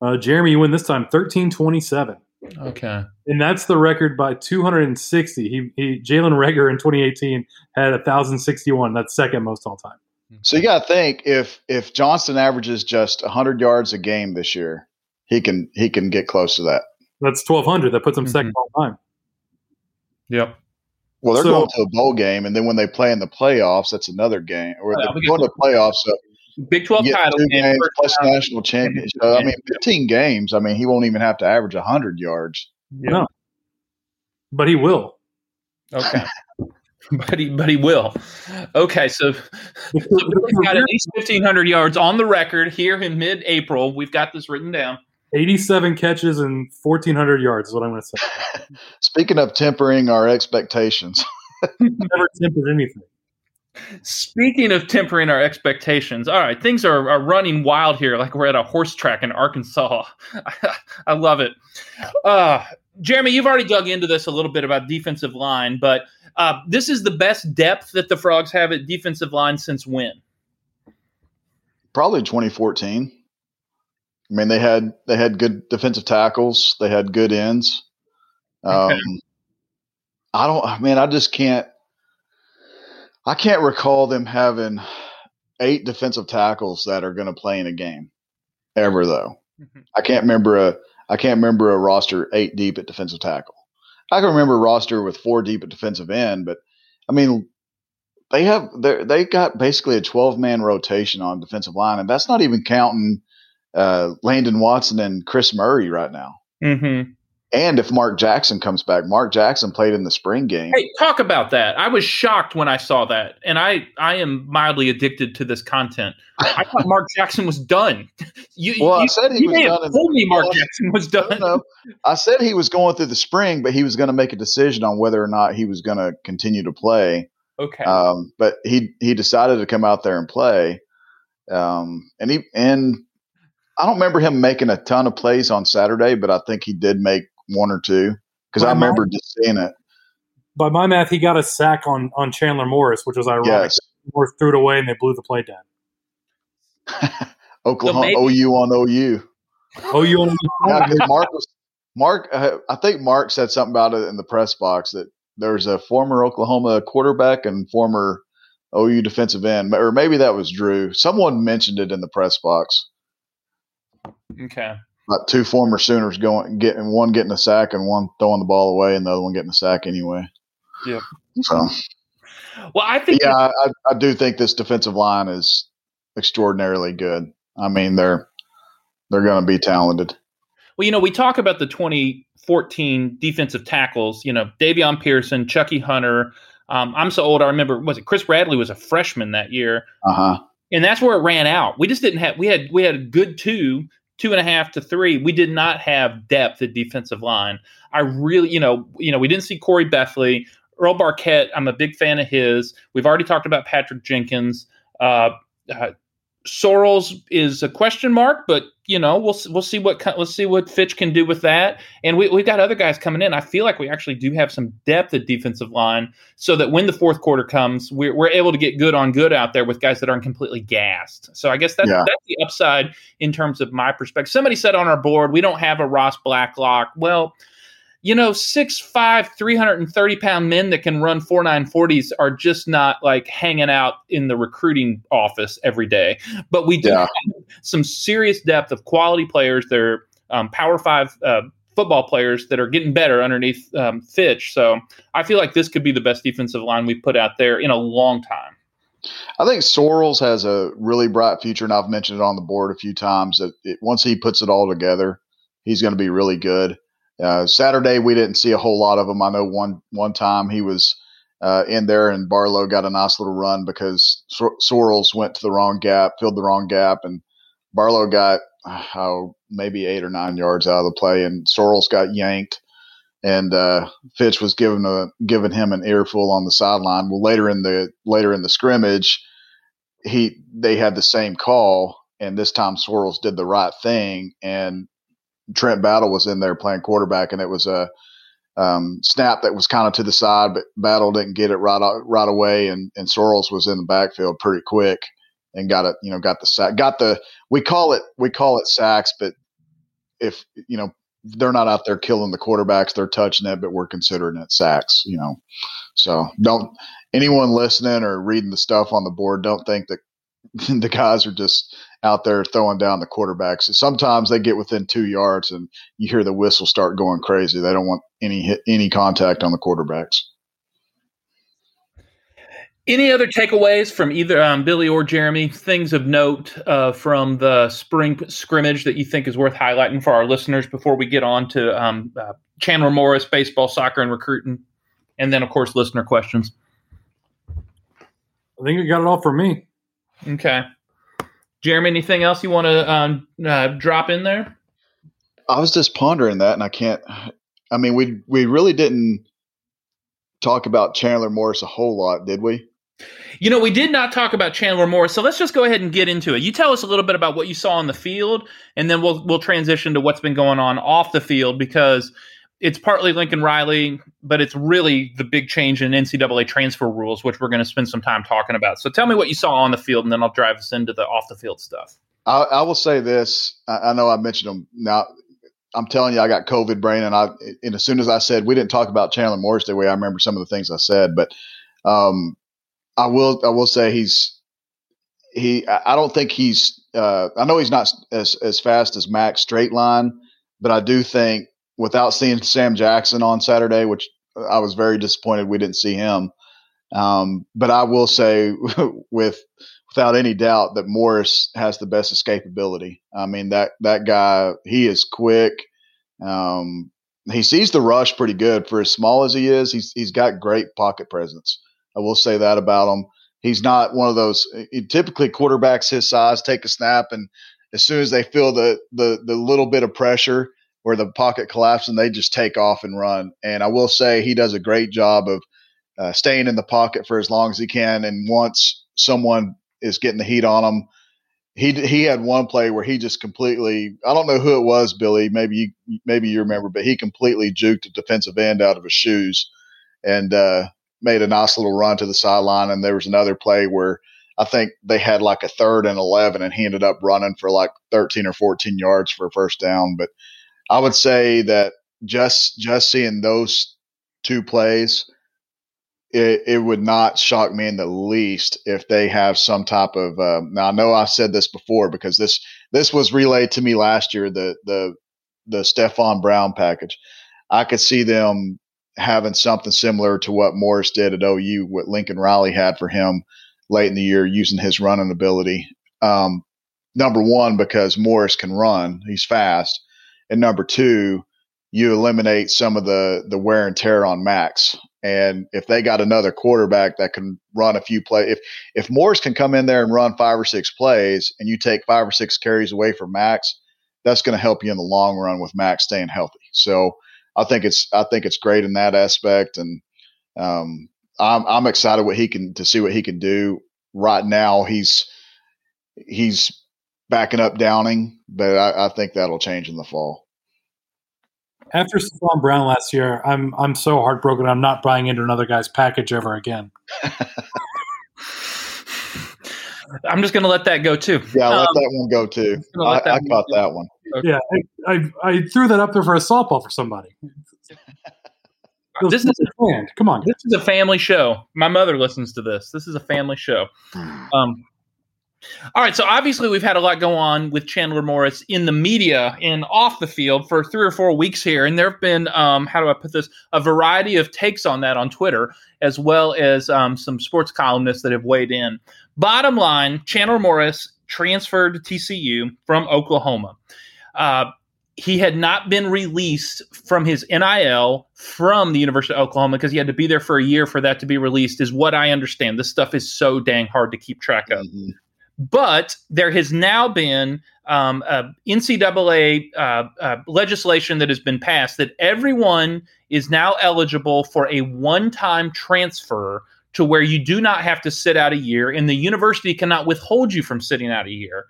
Uh, Jeremy, you win this time thirteen twenty seven. Okay. And that's the record by 260. He, he Jalen Reagor in 2018 had 1,061. That's second most all time. So you got to think if if Johnston averages just 100 yards a game this year, he can he can get close to that. That's 1,200. That puts him mm-hmm. second all time. Yep. Well, they're so, going to a bowl game, and then when they play in the playoffs, that's another game. Or yeah, they're going to playoffs. So Big 12 title game plus national championship. So, I mean, 15 games. I mean, he won't even have to average 100 yards. Yeah. No. But he will. Okay. but he but he will. Okay, so, so we've got at least 1500 yards on the record here in mid-April. We've got this written down. 87 catches and 1400 yards is what I'm going to say. Speaking of tempering our expectations. Never tempered anything. Speaking of tempering our expectations, all right, things are, are running wild here, like we're at a horse track in Arkansas. I love it. Uh, Jeremy, you've already dug into this a little bit about defensive line, but uh, this is the best depth that the Frogs have at defensive line since when? Probably 2014. I mean, they had they had good defensive tackles. They had good ends. Um, okay. I don't. Man, I just can't. I can't recall them having eight defensive tackles that are going to play in a game ever, though. Mm-hmm. I can't remember a. I can't remember a roster eight deep at defensive tackle. I can remember a roster with four deep at defensive end, but I mean, they have they they got basically a twelve man rotation on defensive line, and that's not even counting uh, Landon Watson and Chris Murray right now. Mm-hmm. And if Mark Jackson comes back, Mark Jackson played in the spring game. Hey, talk about that. I was shocked when I saw that, and I I am mildly addicted to this content. I thought Mark Jackson was done. You, well, you, I said he was done. Told me Mark Jackson was done. No, I said he was going through the spring, but he was going to make a decision on whether or not he was going to continue to play. Okay. Um, but he he decided to come out there and play. Um, and he and I don't remember him making a ton of plays on Saturday, but I think he did make one or two because I remember math, just seeing it. By my math, he got a sack on on Chandler Morris, which was ironic. Yes. Morris threw it away and they blew the play down. Oklahoma so OU on OU. OU on OU. yeah, Mark was Mark. Uh, I think Mark said something about it in the press box that there's a former Oklahoma quarterback and former OU defensive end, or maybe that was Drew. Someone mentioned it in the press box. Okay about two former Sooners going getting one getting a sack and one throwing the ball away and the other one getting a sack anyway. Yeah. So. Well, I think. Yeah, I, I do think this defensive line is extraordinarily good. I mean, they're they're going to be talented. Well, you know, we talk about the 2014 defensive tackles. You know, Davion Pierson, Chucky Hunter. Um, I'm so old. I remember was it Chris Bradley was a freshman that year. Uh huh. And that's where it ran out. We just didn't have. We had we had a good two two and a half to three, we did not have depth at defensive line. I really, you know, you know, we didn't see Corey Bethley, Earl Barquet. I'm a big fan of his. We've already talked about Patrick Jenkins. Uh, uh, Sorrells is a question mark, but you know we'll we'll see what let's see what Fitch can do with that. And we we've got other guys coming in. I feel like we actually do have some depth at defensive line, so that when the fourth quarter comes, we're we're able to get good on good out there with guys that aren't completely gassed. So I guess that's yeah. that's the upside in terms of my perspective. Somebody said on our board we don't have a Ross Blacklock. Well you know, 6'5, 330 pound men that can run 4940s are just not like hanging out in the recruiting office every day. But we do yeah. have some serious depth of quality players. They're um, Power Five uh, football players that are getting better underneath um, Fitch. So I feel like this could be the best defensive line we've put out there in a long time. I think Sorrells has a really bright future, and I've mentioned it on the board a few times that it, once he puts it all together, he's going to be really good. Uh, Saturday we didn't see a whole lot of him. I know one one time he was uh, in there and Barlow got a nice little run because Sor- Sorrells went to the wrong gap, filled the wrong gap, and Barlow got oh, maybe eight or nine yards out of the play, and Sorrells got yanked, and uh, Fitch was giving a giving him an earful on the sideline. Well, later in the later in the scrimmage, he they had the same call, and this time Sorrells did the right thing and Trent Battle was in there playing quarterback, and it was a um, snap that was kind of to the side, but Battle didn't get it right right away, and and Sorrells was in the backfield pretty quick and got it. You know, got the sack, got the we call it we call it sacks, but if you know they're not out there killing the quarterbacks, they're touching it, but we're considering it sacks. You know, so don't anyone listening or reading the stuff on the board don't think that the guys are just out there throwing down the quarterbacks. And Sometimes they get within two yards and you hear the whistle start going crazy. They don't want any hit, any contact on the quarterbacks. Any other takeaways from either um, Billy or Jeremy? Things of note uh, from the spring scrimmage that you think is worth highlighting for our listeners before we get on to um, uh, Chandler Morris, baseball, soccer, and recruiting, and then of course listener questions. I think you got it all for me. Okay. Jeremy, anything else you want to um, uh, drop in there? I was just pondering that, and I can't. I mean, we we really didn't talk about Chandler Morris a whole lot, did we? You know, we did not talk about Chandler Morris, so let's just go ahead and get into it. You tell us a little bit about what you saw on the field, and then we'll we'll transition to what's been going on off the field because it's partly Lincoln Riley, but it's really the big change in NCAA transfer rules, which we're going to spend some time talking about. So tell me what you saw on the field, and then I'll drive us into the off the field stuff. I, I will say this. I, I, know I mentioned them now. I'm telling you, I got COVID brain, and I and as soon as I said we didn't talk about Chandler Morris the way I remember some of the things I said, but um, I will I will say he's he. I don't think he's. Uh, I know he's not as as fast as Max straight line, but I do think without seeing Sam Jackson on Saturday, which I was very disappointed we didn't see him. Um, but I will say with without any doubt that Morris has the best escapability. I mean that that guy he is quick. Um, he sees the rush pretty good for as small as he is. He's he's got great pocket presence. I will say that about him. He's not one of those. Typically, quarterbacks his size take a snap, and as soon as they feel the the the little bit of pressure where the pocket collapses, and they just take off and run. And I will say he does a great job of uh, staying in the pocket for as long as he can. And once someone is getting the heat on him, he he had one play where he just completely I don't know who it was, Billy. Maybe you maybe you remember, but he completely juked a defensive end out of his shoes and uh, made a nice little run to the sideline. And there was another play where I think they had like a third and eleven, and he ended up running for like thirteen or fourteen yards for a first down. But I would say that just just seeing those two plays it, it would not shock me in the least if they have some type of. Uh, now I know I've said this before because this this was relayed to me last year. The the the Stefan Brown package. I could see them having something similar to what Morris did at OU, what Lincoln Riley had for him late in the year, using his running ability. Um, number one, because Morris can run, he's fast, and number two, you eliminate some of the the wear and tear on Max. And if they got another quarterback that can run a few plays, if if Morris can come in there and run five or six plays, and you take five or six carries away from Max, that's going to help you in the long run with Max staying healthy. So I think it's I think it's great in that aspect, and um, I'm I'm excited what he can to see what he can do. Right now, he's he's backing up Downing, but I, I think that'll change in the fall after Stephon Brown last year, I'm I'm so heartbroken. I'm not buying into another guy's package ever again. I'm just going to let that go too. Yeah, um, let that one go too. I, I caught go. that one. Okay. Yeah, I, I, I threw that up there for a softball for somebody. this is a, Come on, this is a family show. My mother listens to this. This is a family show. Um, all right, so obviously we've had a lot go on with Chandler Morris in the media and off the field for three or four weeks here, and there have been, um, how do I put this, a variety of takes on that on Twitter, as well as um, some sports columnists that have weighed in. Bottom line, Chandler Morris transferred to TCU from Oklahoma. Uh, he had not been released from his NIL from the University of Oklahoma because he had to be there for a year for that to be released, is what I understand. This stuff is so dang hard to keep track of. Mm-hmm. But there has now been um, NCAA uh, uh, legislation that has been passed that everyone is now eligible for a one time transfer to where you do not have to sit out a year, and the university cannot withhold you from sitting out a year.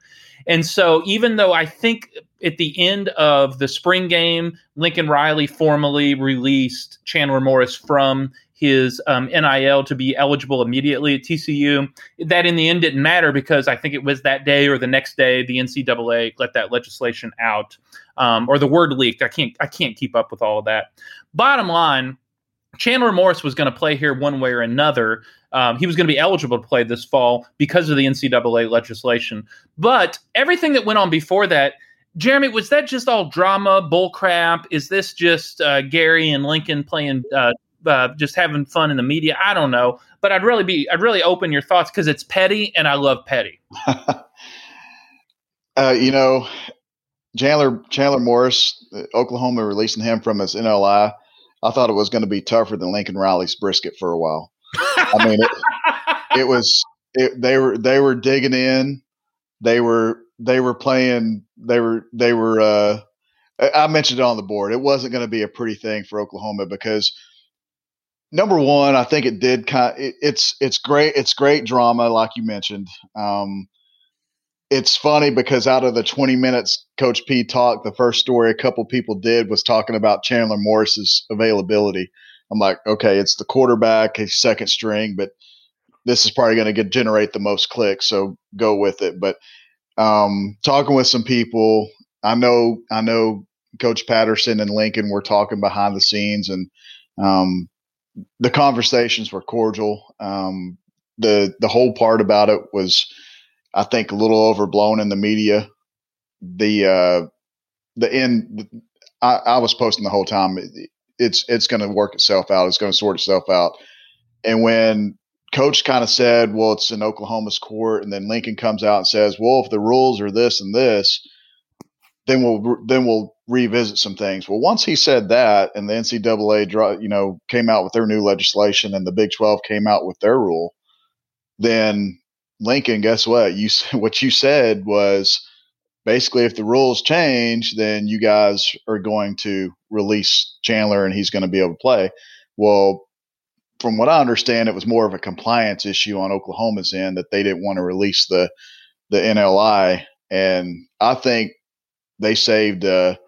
And so, even though I think at the end of the spring game, Lincoln Riley formally released Chandler Morris from his um, NIL to be eligible immediately at TCU. That in the end didn't matter because I think it was that day or the next day the NCAA let that legislation out, um, or the word leaked. I can't I can't keep up with all of that. Bottom line, Chandler Morris was going to play here one way or another. Um, he was going to be eligible to play this fall because of the NCAA legislation. But everything that went on before that. Jeremy, was that just all drama, bullcrap? Is this just uh, Gary and Lincoln playing uh, uh, just having fun in the media. I don't know, but I'd really be I'd really open your thoughts because it's petty and I love petty. uh, you know, Chandler Chandler Morris, Oklahoma releasing him from his NLI. I thought it was going to be tougher than Lincoln Riley's brisket for a while. I mean, it, it was it, they were they were digging in. They were they were playing. They were they were. Uh, I mentioned it on the board. It wasn't going to be a pretty thing for Oklahoma because number one, I think it did kind. Of, it, it's it's great. It's great drama, like you mentioned. Um, it's funny because out of the 20 minutes Coach P talked, the first story a couple people did was talking about Chandler Morris's availability. I'm like, okay, it's the quarterback, his second string, but this is probably going to get generate the most clicks, so go with it. But um, talking with some people, I know I know Coach Patterson and Lincoln were talking behind the scenes, and um, the conversations were cordial. Um, the the whole part about it was, I think, a little overblown in the media. The uh, the end. I, I was posting the whole time. It's it's going to work itself out. It's going to sort itself out. And when coach kind of said, well, it's in Oklahoma's court. And then Lincoln comes out and says, well, if the rules are this and this, then we'll, then we'll revisit some things. Well, once he said that and the NCAA, you know, came out with their new legislation and the Big 12 came out with their rule, then Lincoln, guess what? You, what you said was basically if the rules change, then you guys are going to release Chandler and he's going to be able to play. Well, from what I understand, it was more of a compliance issue on Oklahoma's end that they didn't want to release the the NLI, and I think they saved a,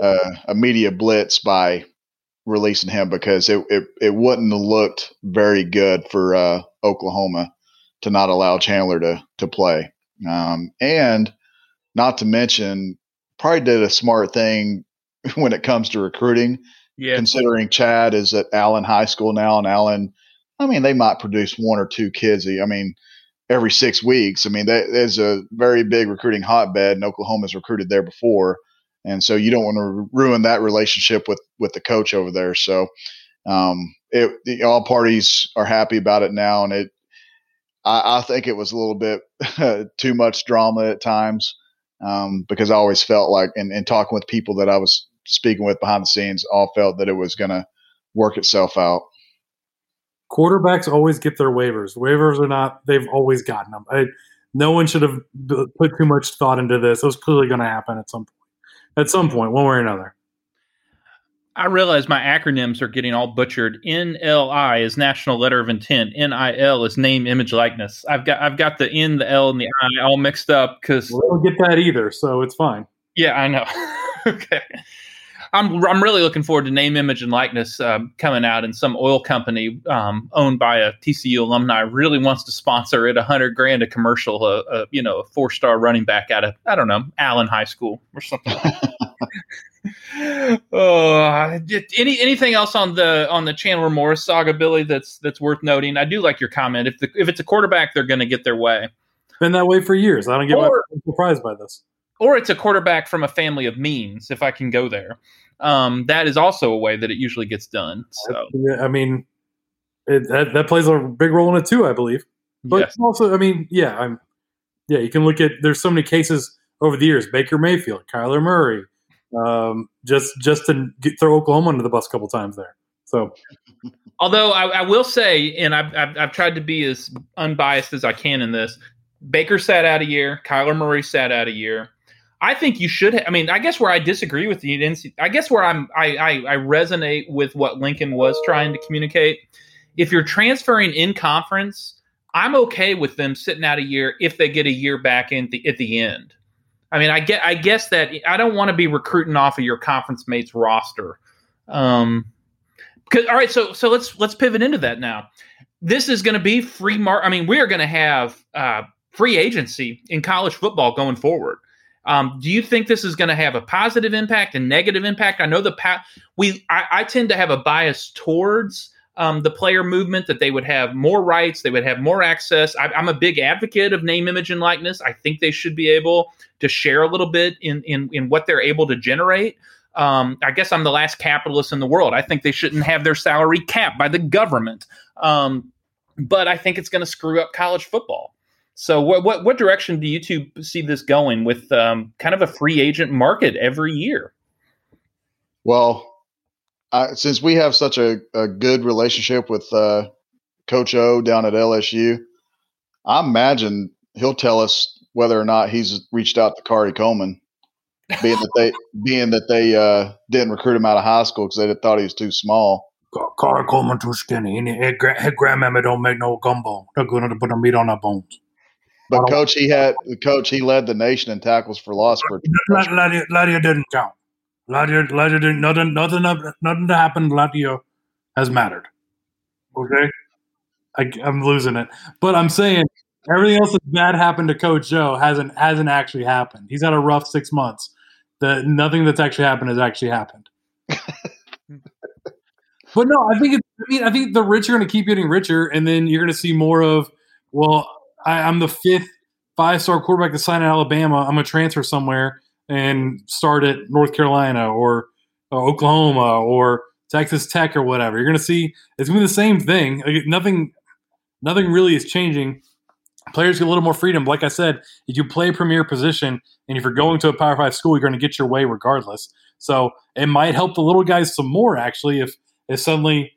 a, a media blitz by releasing him because it, it, it wouldn't have looked very good for uh, Oklahoma to not allow Chandler to to play, um, and not to mention probably did a smart thing when it comes to recruiting yeah. Considering Chad is at Allen High School now, and Allen, I mean, they might produce one or two kids. I mean, every six weeks. I mean, there's a very big recruiting hotbed, and Oklahoma's recruited there before, and so you don't want to ruin that relationship with with the coach over there. So, um, it all parties are happy about it now, and it. I, I think it was a little bit too much drama at times um, because I always felt like, and, and talking with people that I was speaking with behind the scenes all felt that it was going to work itself out. Quarterbacks always get their waivers. Waivers are not; they've always gotten them. I, no one should have put too much thought into this. It was clearly going to happen at some point. At some point, one way or another. I realize my acronyms are getting all butchered. NLI is National Letter of Intent. NIL is Name, Image, Likeness. I've got I've got the N, the L, and the I all mixed up because we don't get that either, so it's fine. Yeah, I know. okay. I'm I'm really looking forward to name, image, and likeness um, coming out, and some oil company um, owned by a TCU alumni really wants to sponsor it a hundred grand a commercial, a, a you know a four star running back out of I don't know Allen High School or something. oh, any anything else on the on the Chandler Morris saga, Billy? That's that's worth noting. I do like your comment. If the if it's a quarterback, they're going to get their way. Been that way for years. I don't get or, surprised by this. Or it's a quarterback from a family of means. If I can go there um, that is also a way that it usually gets done. So I mean, it, that that plays a big role in it too, I believe. But yes. also, I mean, yeah, I'm yeah. You can look at there's so many cases over the years: Baker Mayfield, Kyler Murray, um, just just to get, throw Oklahoma under the bus a couple times there. So. Although I, I, will say, and I've, I've, I've tried to be as unbiased as I can in this, Baker sat out a year, Kyler Murray sat out a year. I think you should. Ha- I mean, I guess where I disagree with you, I guess where I'm, I, I, I resonate with what Lincoln was trying to communicate. If you're transferring in conference, I'm okay with them sitting out a year if they get a year back in the, at the end. I mean, I get, I guess that I don't want to be recruiting off of your conference mates roster. Um, because all right, so so let's let's pivot into that now. This is going to be free mark. I mean, we are going to have uh, free agency in college football going forward. Um, do you think this is going to have a positive impact and negative impact? I know the pa- we I, I tend to have a bias towards um, the player movement that they would have more rights, they would have more access. I, am a big advocate of name, image, and likeness. I think they should be able to share a little bit in in, in what they're able to generate. Um, I guess I'm the last capitalist in the world. I think they shouldn't have their salary capped by the government. Um, but I think it's going to screw up college football. So, what, what what direction do you two see this going with um, kind of a free agent market every year? Well, since we have such a, a good relationship with uh, Coach O down at LSU, I imagine he'll tell us whether or not he's reached out to Khari Coleman, being that they being that they uh, didn't recruit him out of high school because they thought he was too small. Khari Coleman too skinny. His, his grandmama don't make no gumbo. They're going to put a meat on our bones. But coach, he had coach. He led the nation in tackles for loss. For Latia, Latia didn't count. Latia, Latia didn't. Nothing, nothing, nothing that happened. Latia has mattered. Okay, I, I'm losing it, but I'm saying everything else that's bad happened to Coach Joe hasn't hasn't actually happened. He's had a rough six months. That nothing that's actually happened has actually happened. but no, I think it's, I mean I think the rich are going to keep getting richer, and then you're going to see more of well, I, I'm the fifth five star quarterback to sign at Alabama. I'm going to transfer somewhere and start at North Carolina or, or Oklahoma or Texas Tech or whatever. You're going to see it's going to be the same thing. Like, nothing, nothing really is changing. Players get a little more freedom. Like I said, if you play a premier position and if you're going to a Power Five school, you're going to get your way regardless. So it might help the little guys some more actually if if suddenly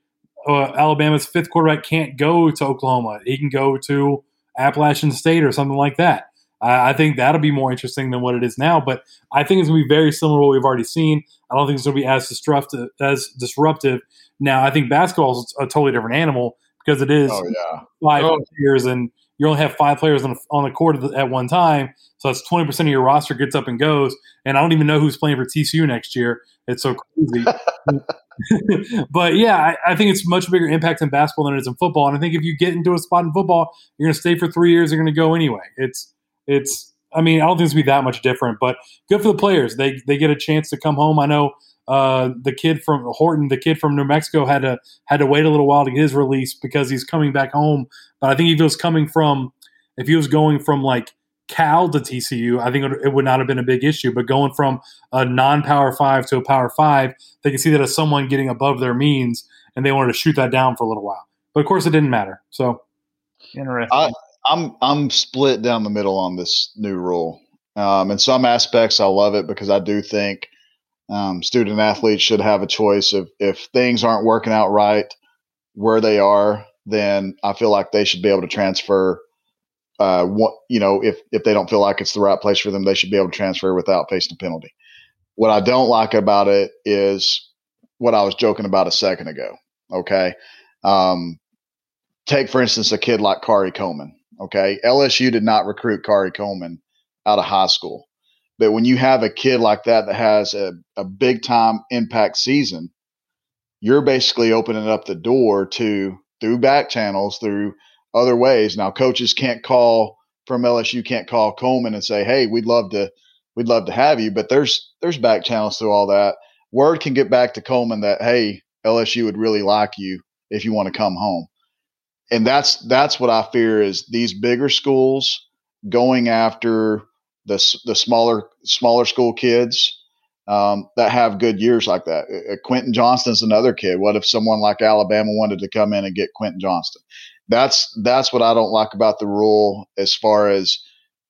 uh, Alabama's fifth quarterback can't go to Oklahoma, he can go to Appalachian State or something like that. I think that'll be more interesting than what it is now. But I think it's going to be very similar to what we've already seen. I don't think it's going to be as disruptive. As disruptive. Now, I think basketball is a totally different animal because it is oh, yeah. five oh. years and you only have five players on, on the court at one time. So that's 20% of your roster gets up and goes. And I don't even know who's playing for TCU next year. It's so crazy. but yeah, I, I, think it's much bigger impact in basketball than it is in football. And I think if you get into a spot in football, you're going to stay for three years. You're going to go anyway. It's it's. I mean, I don't think it's going to be that much different. But good for the players. They they get a chance to come home. I know uh, the kid from Horton, the kid from New Mexico, had to had to wait a little while to get his release because he's coming back home. But I think if he was coming from, if he was going from like Cal to TCU, I think it would not have been a big issue. But going from a non-power five to a power five, they can see that as someone getting above their means, and they wanted to shoot that down for a little while. But of course, it didn't matter. So interesting. I, I'm I'm split down the middle on this new rule. Um, in some aspects, I love it because I do think um, student athletes should have a choice of if things aren't working out right where they are, then I feel like they should be able to transfer. Uh, what, you know, if if they don't feel like it's the right place for them, they should be able to transfer without facing a penalty. What I don't like about it is what I was joking about a second ago. Okay, um, take for instance a kid like Khari Coleman. Okay, LSU did not recruit Khari Coleman out of high school. But when you have a kid like that that has a, a big time impact season, you're basically opening up the door to through back channels, through other ways. Now, coaches can't call from LSU can't call Coleman and say, "Hey, we'd love to, we'd love to have you." But there's there's back channels through all that. Word can get back to Coleman that, "Hey, LSU would really like you if you want to come home." And that's that's what I fear is these bigger schools going after the the smaller smaller school kids um, that have good years like that. Uh, Quentin Johnston's another kid. What if someone like Alabama wanted to come in and get Quentin Johnston? That's that's what I don't like about the rule. As far as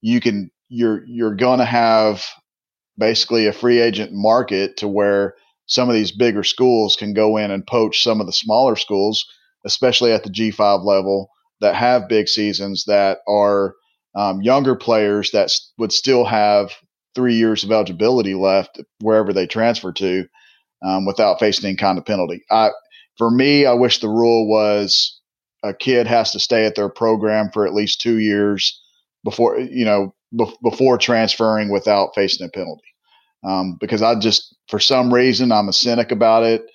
you can, you're you're going to have basically a free agent market to where some of these bigger schools can go in and poach some of the smaller schools, especially at the G5 level that have big seasons that are um, younger players that would still have three years of eligibility left wherever they transfer to um, without facing any kind of penalty. I, for me, I wish the rule was a kid has to stay at their program for at least two years before you know be- before transferring without facing a penalty. Um, because I just, for some reason, I'm a cynic about it.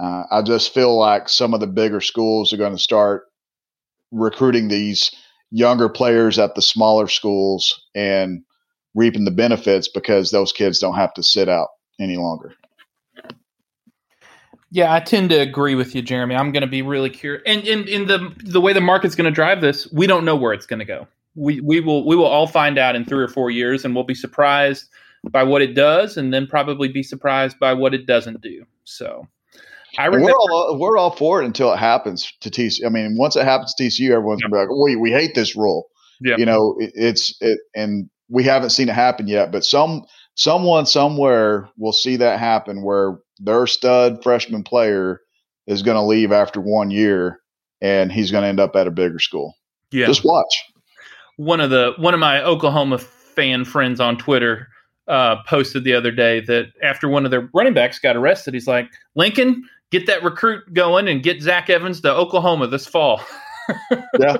Uh, I just feel like some of the bigger schools are going to start recruiting these younger players at the smaller schools and reaping the benefits because those kids don't have to sit out any longer. Yeah, I tend to agree with you, Jeremy. I'm going to be really curious, and in, in the the way the market's going to drive this, we don't know where it's going to go. We we will we will all find out in three or four years, and we'll be surprised by what it does, and then probably be surprised by what it doesn't do. So, I remember, we're all we're all for it until it happens to TCU. I mean, once it happens to TCU, everyone's yeah. gonna be like, "We we hate this rule." Yeah. You know, it, it's it, and we haven't seen it happen yet, but some someone somewhere will see that happen where their stud freshman player is going to leave after one year, and he's going to end up at a bigger school. Yeah. Just watch. One of the one of my Oklahoma fan friends on Twitter uh, posted the other day that after one of their running backs got arrested, he's like, Lincoln, get that recruit going and get Zach Evans to Oklahoma this fall. yeah.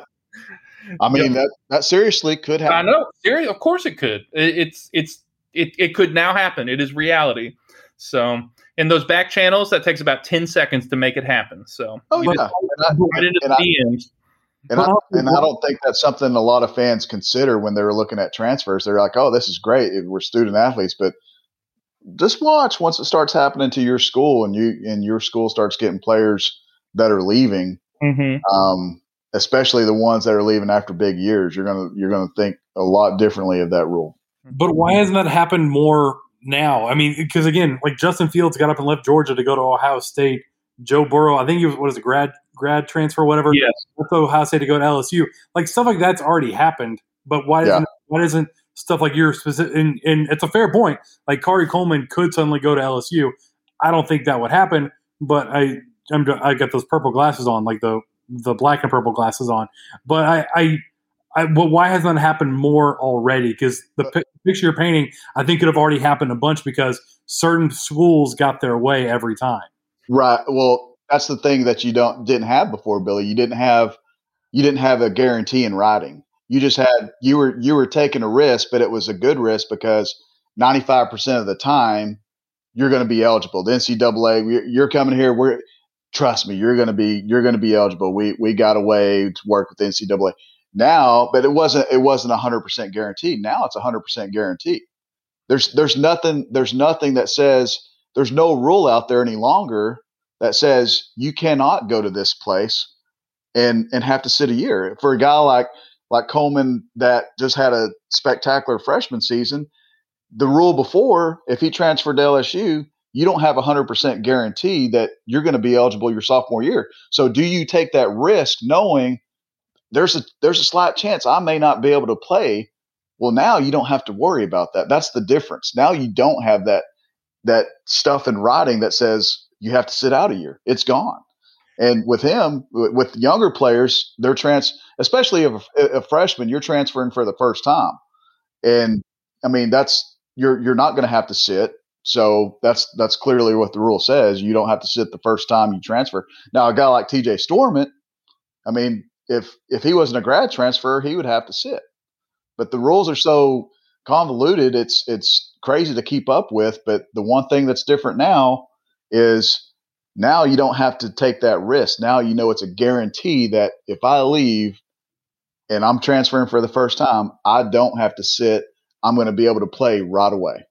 I mean that that seriously could happen. I know. Seriously, of course it could. It, it's it's it, it could now happen. It is reality. So in those back channels, that takes about ten seconds to make it happen. So oh yeah, and I, right into the I. And I, and I don't think that's something a lot of fans consider when they're looking at transfers. They're like, "Oh, this is great. We're student athletes," but just watch once it starts happening to your school and you and your school starts getting players that are leaving. Mm-hmm. Um, especially the ones that are leaving after big years, you're gonna you're gonna think a lot differently of that rule. But why hasn't that happened more now? I mean, because again, like Justin Fields got up and left Georgia to go to Ohio State. Joe Burrow, I think he was what is it, grad grad transfer, whatever. Yes. Left Ohio State to go to LSU. Like stuff like that's already happened. But why doesn't why doesn't stuff like your specific? And, and it's a fair point. Like Khari Coleman could suddenly go to LSU. I don't think that would happen. But I I'm, I got those purple glasses on, like the the black and purple glasses on. But I, I, I but why hasn't that happened more already? Because the p- picture you're painting, I think, could have already happened a bunch because certain schools got their way every time. Right. Well, that's the thing that you don't didn't have before, Billy. You didn't have you didn't have a guarantee in writing. You just had you were you were taking a risk, but it was a good risk because 95% of the time you're going to be eligible. The NCAA, you're coming here. We're trust me, you're going to be you're going to be eligible. We we got a way to work with the NCAA now, but it wasn't it wasn't hundred percent guaranteed. Now it's hundred percent guaranteed. There's there's nothing there's nothing that says there's no rule out there any longer that says you cannot go to this place and and have to sit a year for a guy like like Coleman that just had a spectacular freshman season. The rule before, if he transferred to LSU, you don't have a 100% guarantee that you're going to be eligible your sophomore year. So do you take that risk knowing there's a there's a slight chance I may not be able to play? Well, now you don't have to worry about that. That's the difference. Now you don't have that that stuff in writing that says you have to sit out a year. It's gone. And with him, with younger players, they're trans, especially a, a freshman, you're transferring for the first time. And I mean, that's you're you're not going to have to sit so that's that's clearly what the rule says. You don't have to sit the first time you transfer. Now, a guy like T.J. Storment, I mean, if if he wasn't a grad transfer, he would have to sit. But the rules are so convoluted; it's it's crazy to keep up with. But the one thing that's different now is now you don't have to take that risk. Now you know it's a guarantee that if I leave and I'm transferring for the first time, I don't have to sit. I'm going to be able to play right away.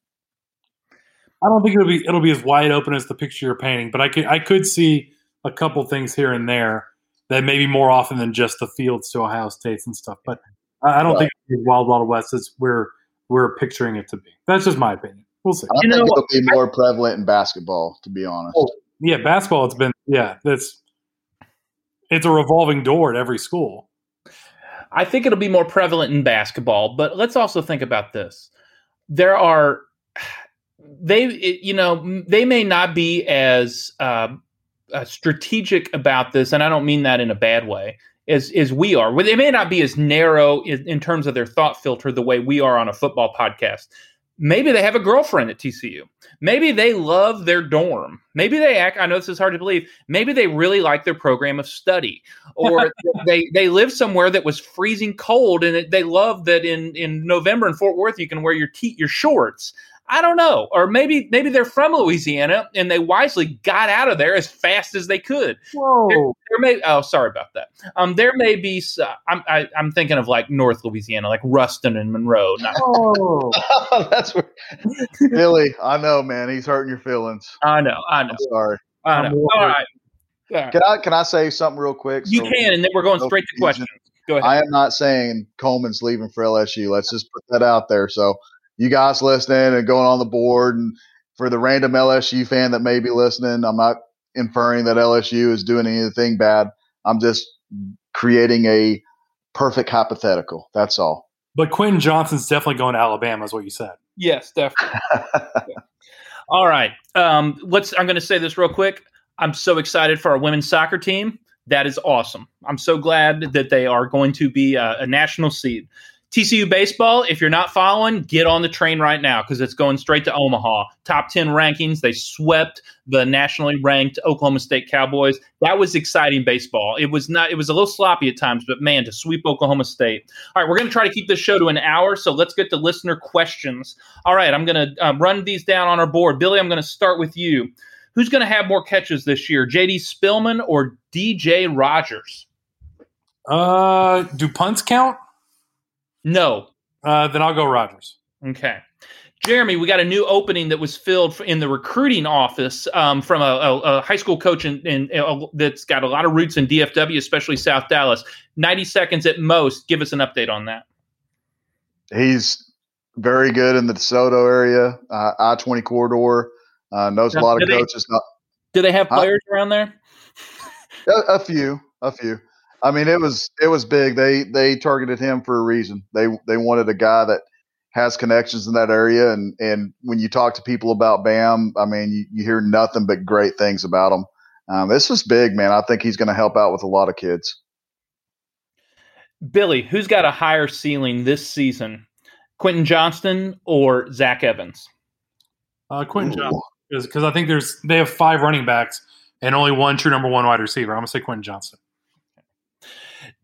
I don't think it'll be it'll be as wide open as the picture you're painting, but I could I could see a couple things here and there that maybe more often than just the fields to Ohio States and stuff. But I don't right. think Wild Wild West is where we're picturing it to be. That's just my opinion. We'll see. I you think know, it'll be more I, prevalent in basketball, to be honest. Oh, yeah, basketball. It's been yeah. That's it's a revolving door at every school. I think it'll be more prevalent in basketball, but let's also think about this. There are they you know they may not be as uh, uh, strategic about this, and I don't mean that in a bad way. As, as we are, they may not be as narrow in, in terms of their thought filter the way we are on a football podcast. Maybe they have a girlfriend at TCU. Maybe they love their dorm. Maybe they act. I know this is hard to believe. Maybe they really like their program of study, or they they live somewhere that was freezing cold, and they love that in in November in Fort Worth you can wear your te- your shorts. I don't know. Or maybe maybe they're from Louisiana and they wisely got out of there as fast as they could. Whoa. There, there may oh sorry about that. Um, there may be. Uh, I'm I, am i am thinking of like North Louisiana, like Ruston and Monroe. Not- oh, that's where Billy. I know, man. He's hurting your feelings. I know. I know. I'm sorry. I know. All right. Can I can I say something real quick? You so can, and then we're going no straight to questions. Go ahead. I am not saying Coleman's leaving for LSU. Let's just put that out there. So you guys listening and going on the board. And for the random LSU fan that may be listening, I'm not inferring that LSU is doing anything bad. I'm just creating a perfect hypothetical. That's all. But Quinn Johnston's definitely going to Alabama, is what you said. Yes, definitely. yeah. All right. Um, let's. I'm going to say this real quick. I'm so excited for our women's soccer team. That is awesome. I'm so glad that they are going to be a, a national seed. TCU baseball, if you're not following, get on the train right now because it's going straight to Omaha. Top 10 rankings. They swept the nationally ranked Oklahoma State Cowboys. That was exciting baseball. It was not it was a little sloppy at times, but man, to sweep Oklahoma State. All right, we're going to try to keep this show to an hour, so let's get to listener questions. All right, I'm going to uh, run these down on our board. Billy, I'm going to start with you. Who's going to have more catches this year, JD Spielman or DJ Rogers? Uh, do punts count? No. Uh, then I'll go Rogers. Okay. Jeremy, we got a new opening that was filled in the recruiting office um, from a, a, a, high school coach in, in, in a, that's got a lot of roots in DFW, especially South Dallas. 90 seconds at most. Give us an update on that. He's very good in the DeSoto area, uh, I 20 corridor. Uh, knows now, a lot of coaches. They, do they have players around there? A, a few, a few. I mean, it was it was big. They they targeted him for a reason. They they wanted a guy that has connections in that area, and and when you talk to people about Bam, I mean, you, you hear nothing but great things about him. Um, this was big, man. I think he's going to help out with a lot of kids. Billy, who's got a higher ceiling this season, Quentin Johnston or Zach Evans? Uh, Quentin Johnston, because I think there's they have five running backs and only one true number one wide receiver. I'm gonna say Quentin Johnston.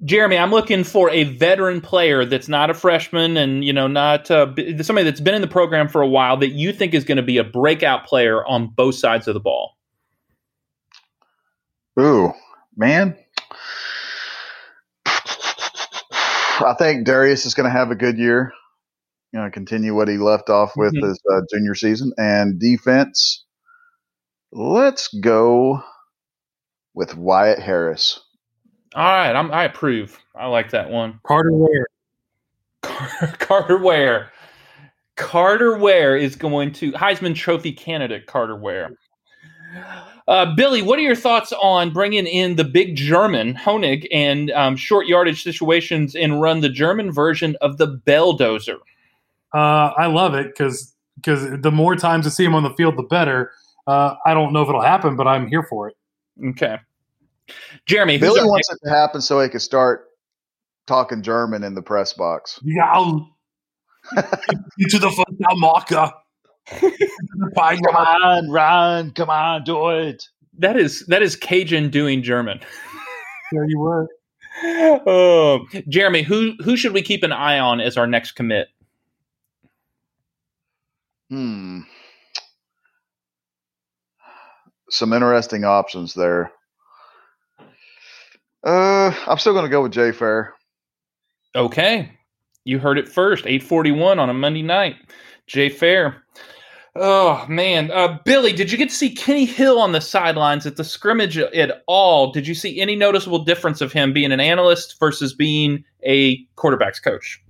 Jeremy, I'm looking for a veteran player that's not a freshman and you know not uh, somebody that's been in the program for a while that you think is going to be a breakout player on both sides of the ball. Ooh, man. I think Derius is going to have a good year. You know, continue what he left off with mm-hmm. his uh, junior season and defense. Let's go with Wyatt Harris. All right, I'm, I approve. I like that one. Carter Ware. Carter Ware. Carter Ware is going to Heisman Trophy candidate. Carter Ware. Uh, Billy, what are your thoughts on bringing in the big German Honig and um, short yardage situations and run the German version of the Belldozer? Uh, I love it because because the more times I see him on the field, the better. Uh, I don't know if it'll happen, but I'm here for it. Okay. Jeremy, Billy wants it to happen so he can start talking German in the press box. Yeah, into the Marker. come on, run! Come on, do it. That is that is Cajun doing German. There you were. Oh, Jeremy, who who should we keep an eye on as our next commit? Hmm. Some interesting options there. Uh, I'm still going to go with Jay Fair. Okay, you heard it first. 8:41 on a Monday night. Jay Fair. Oh man, uh, Billy, did you get to see Kenny Hill on the sidelines at the scrimmage at all? Did you see any noticeable difference of him being an analyst versus being a quarterbacks coach?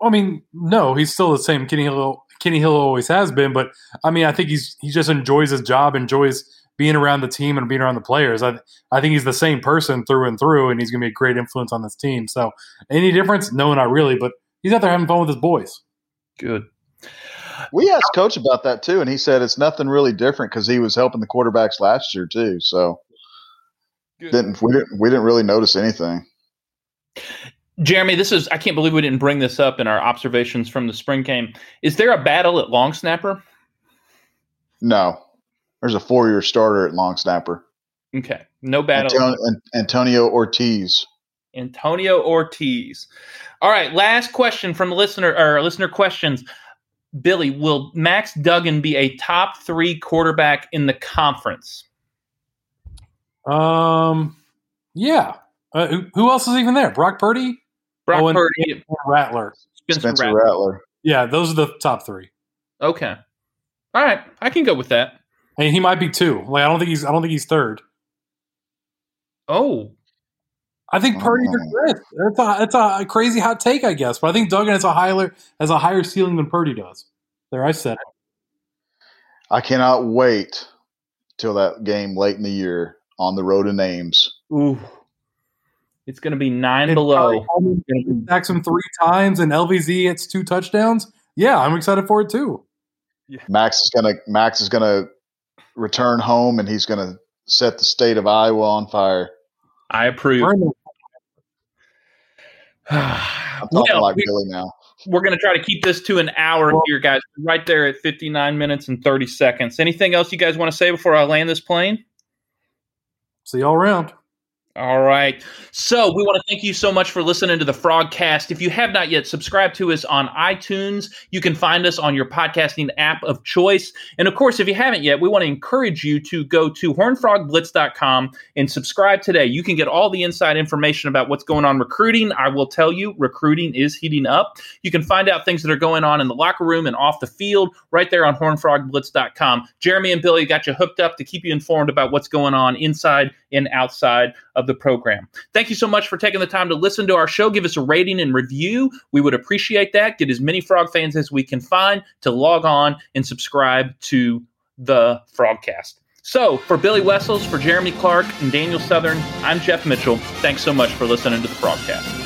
I mean, no, he's still the same Kenny Hill. Kenny Hill always has been, but I mean, I think he's he just enjoys his job, enjoys being around the team and being around the players. I I think he's the same person through and through, and he's going to be a great influence on this team. So, any difference? No, not really. But he's out there having fun with his boys. Good. We asked coach about that too, and he said it's nothing really different because he was helping the quarterbacks last year too. So Good. didn't we didn't we didn't really notice anything. Jeremy, this is I can't believe we didn't bring this up in our observations from the spring game. Is there a battle at long snapper? No. There's a four year starter at long snapper. Okay. No battle. Antonio, Antonio Ortiz. Antonio Ortiz. All right. Last question from the listener or listener questions. Billy, will Max Duggan be a top three quarterback in the conference? Um, yeah. Uh, who, who, else is even there? Brock Purdy, Brock oh, Purdy, Rattler, Spencer, Spencer Rattler. Rattler. Yeah, those are the top three. Okay. All right, I can go with that. And he might be two. Like I don't think he's. I don't think he's third. Oh, I think Purdy's oh. fifth. It's a it's a crazy hot take, I guess, but I think Duggan has a higher has a higher ceiling than Purdy does. There, I said it. I cannot wait till that game late in the year on the road in Ames. Ooh, it's going to be nine and below. Sacks him three times, and LVZ hits two touchdowns. Yeah, I'm excited for it too. Yeah. Max is gonna Max is gonna return home and he's going to set the state of Iowa on fire. I approve. I'm talking Well, like we- Billy now. We're going to try to keep this to an hour here, guys. Right there at 59 minutes and 30 seconds. Anything else you guys want to say before I land this plane? See y'all around. All right. So we want to thank you so much for listening to the Frogcast. If you have not yet subscribed to us on iTunes, you can find us on your podcasting app of choice. And of course, if you haven't yet, we want to encourage you to go to hornfrogblitz.com and subscribe today. You can get all the inside information about what's going on recruiting. I will tell you, recruiting is heating up. You can find out things that are going on in the locker room and off the field right there on hornfrogblitz.com. Jeremy and Billy got you hooked up to keep you informed about what's going on inside and outside the program. Thank you so much for taking the time to listen to our show. Give us a rating and review. We would appreciate that. Get as many Frog fans as we can find to log on and subscribe to the Frogcast. So, for Billy Wessels, for Jeremy Clark, and Daniel Southern, I'm Jeff Mitchell. Thanks so much for listening to the Frogcast.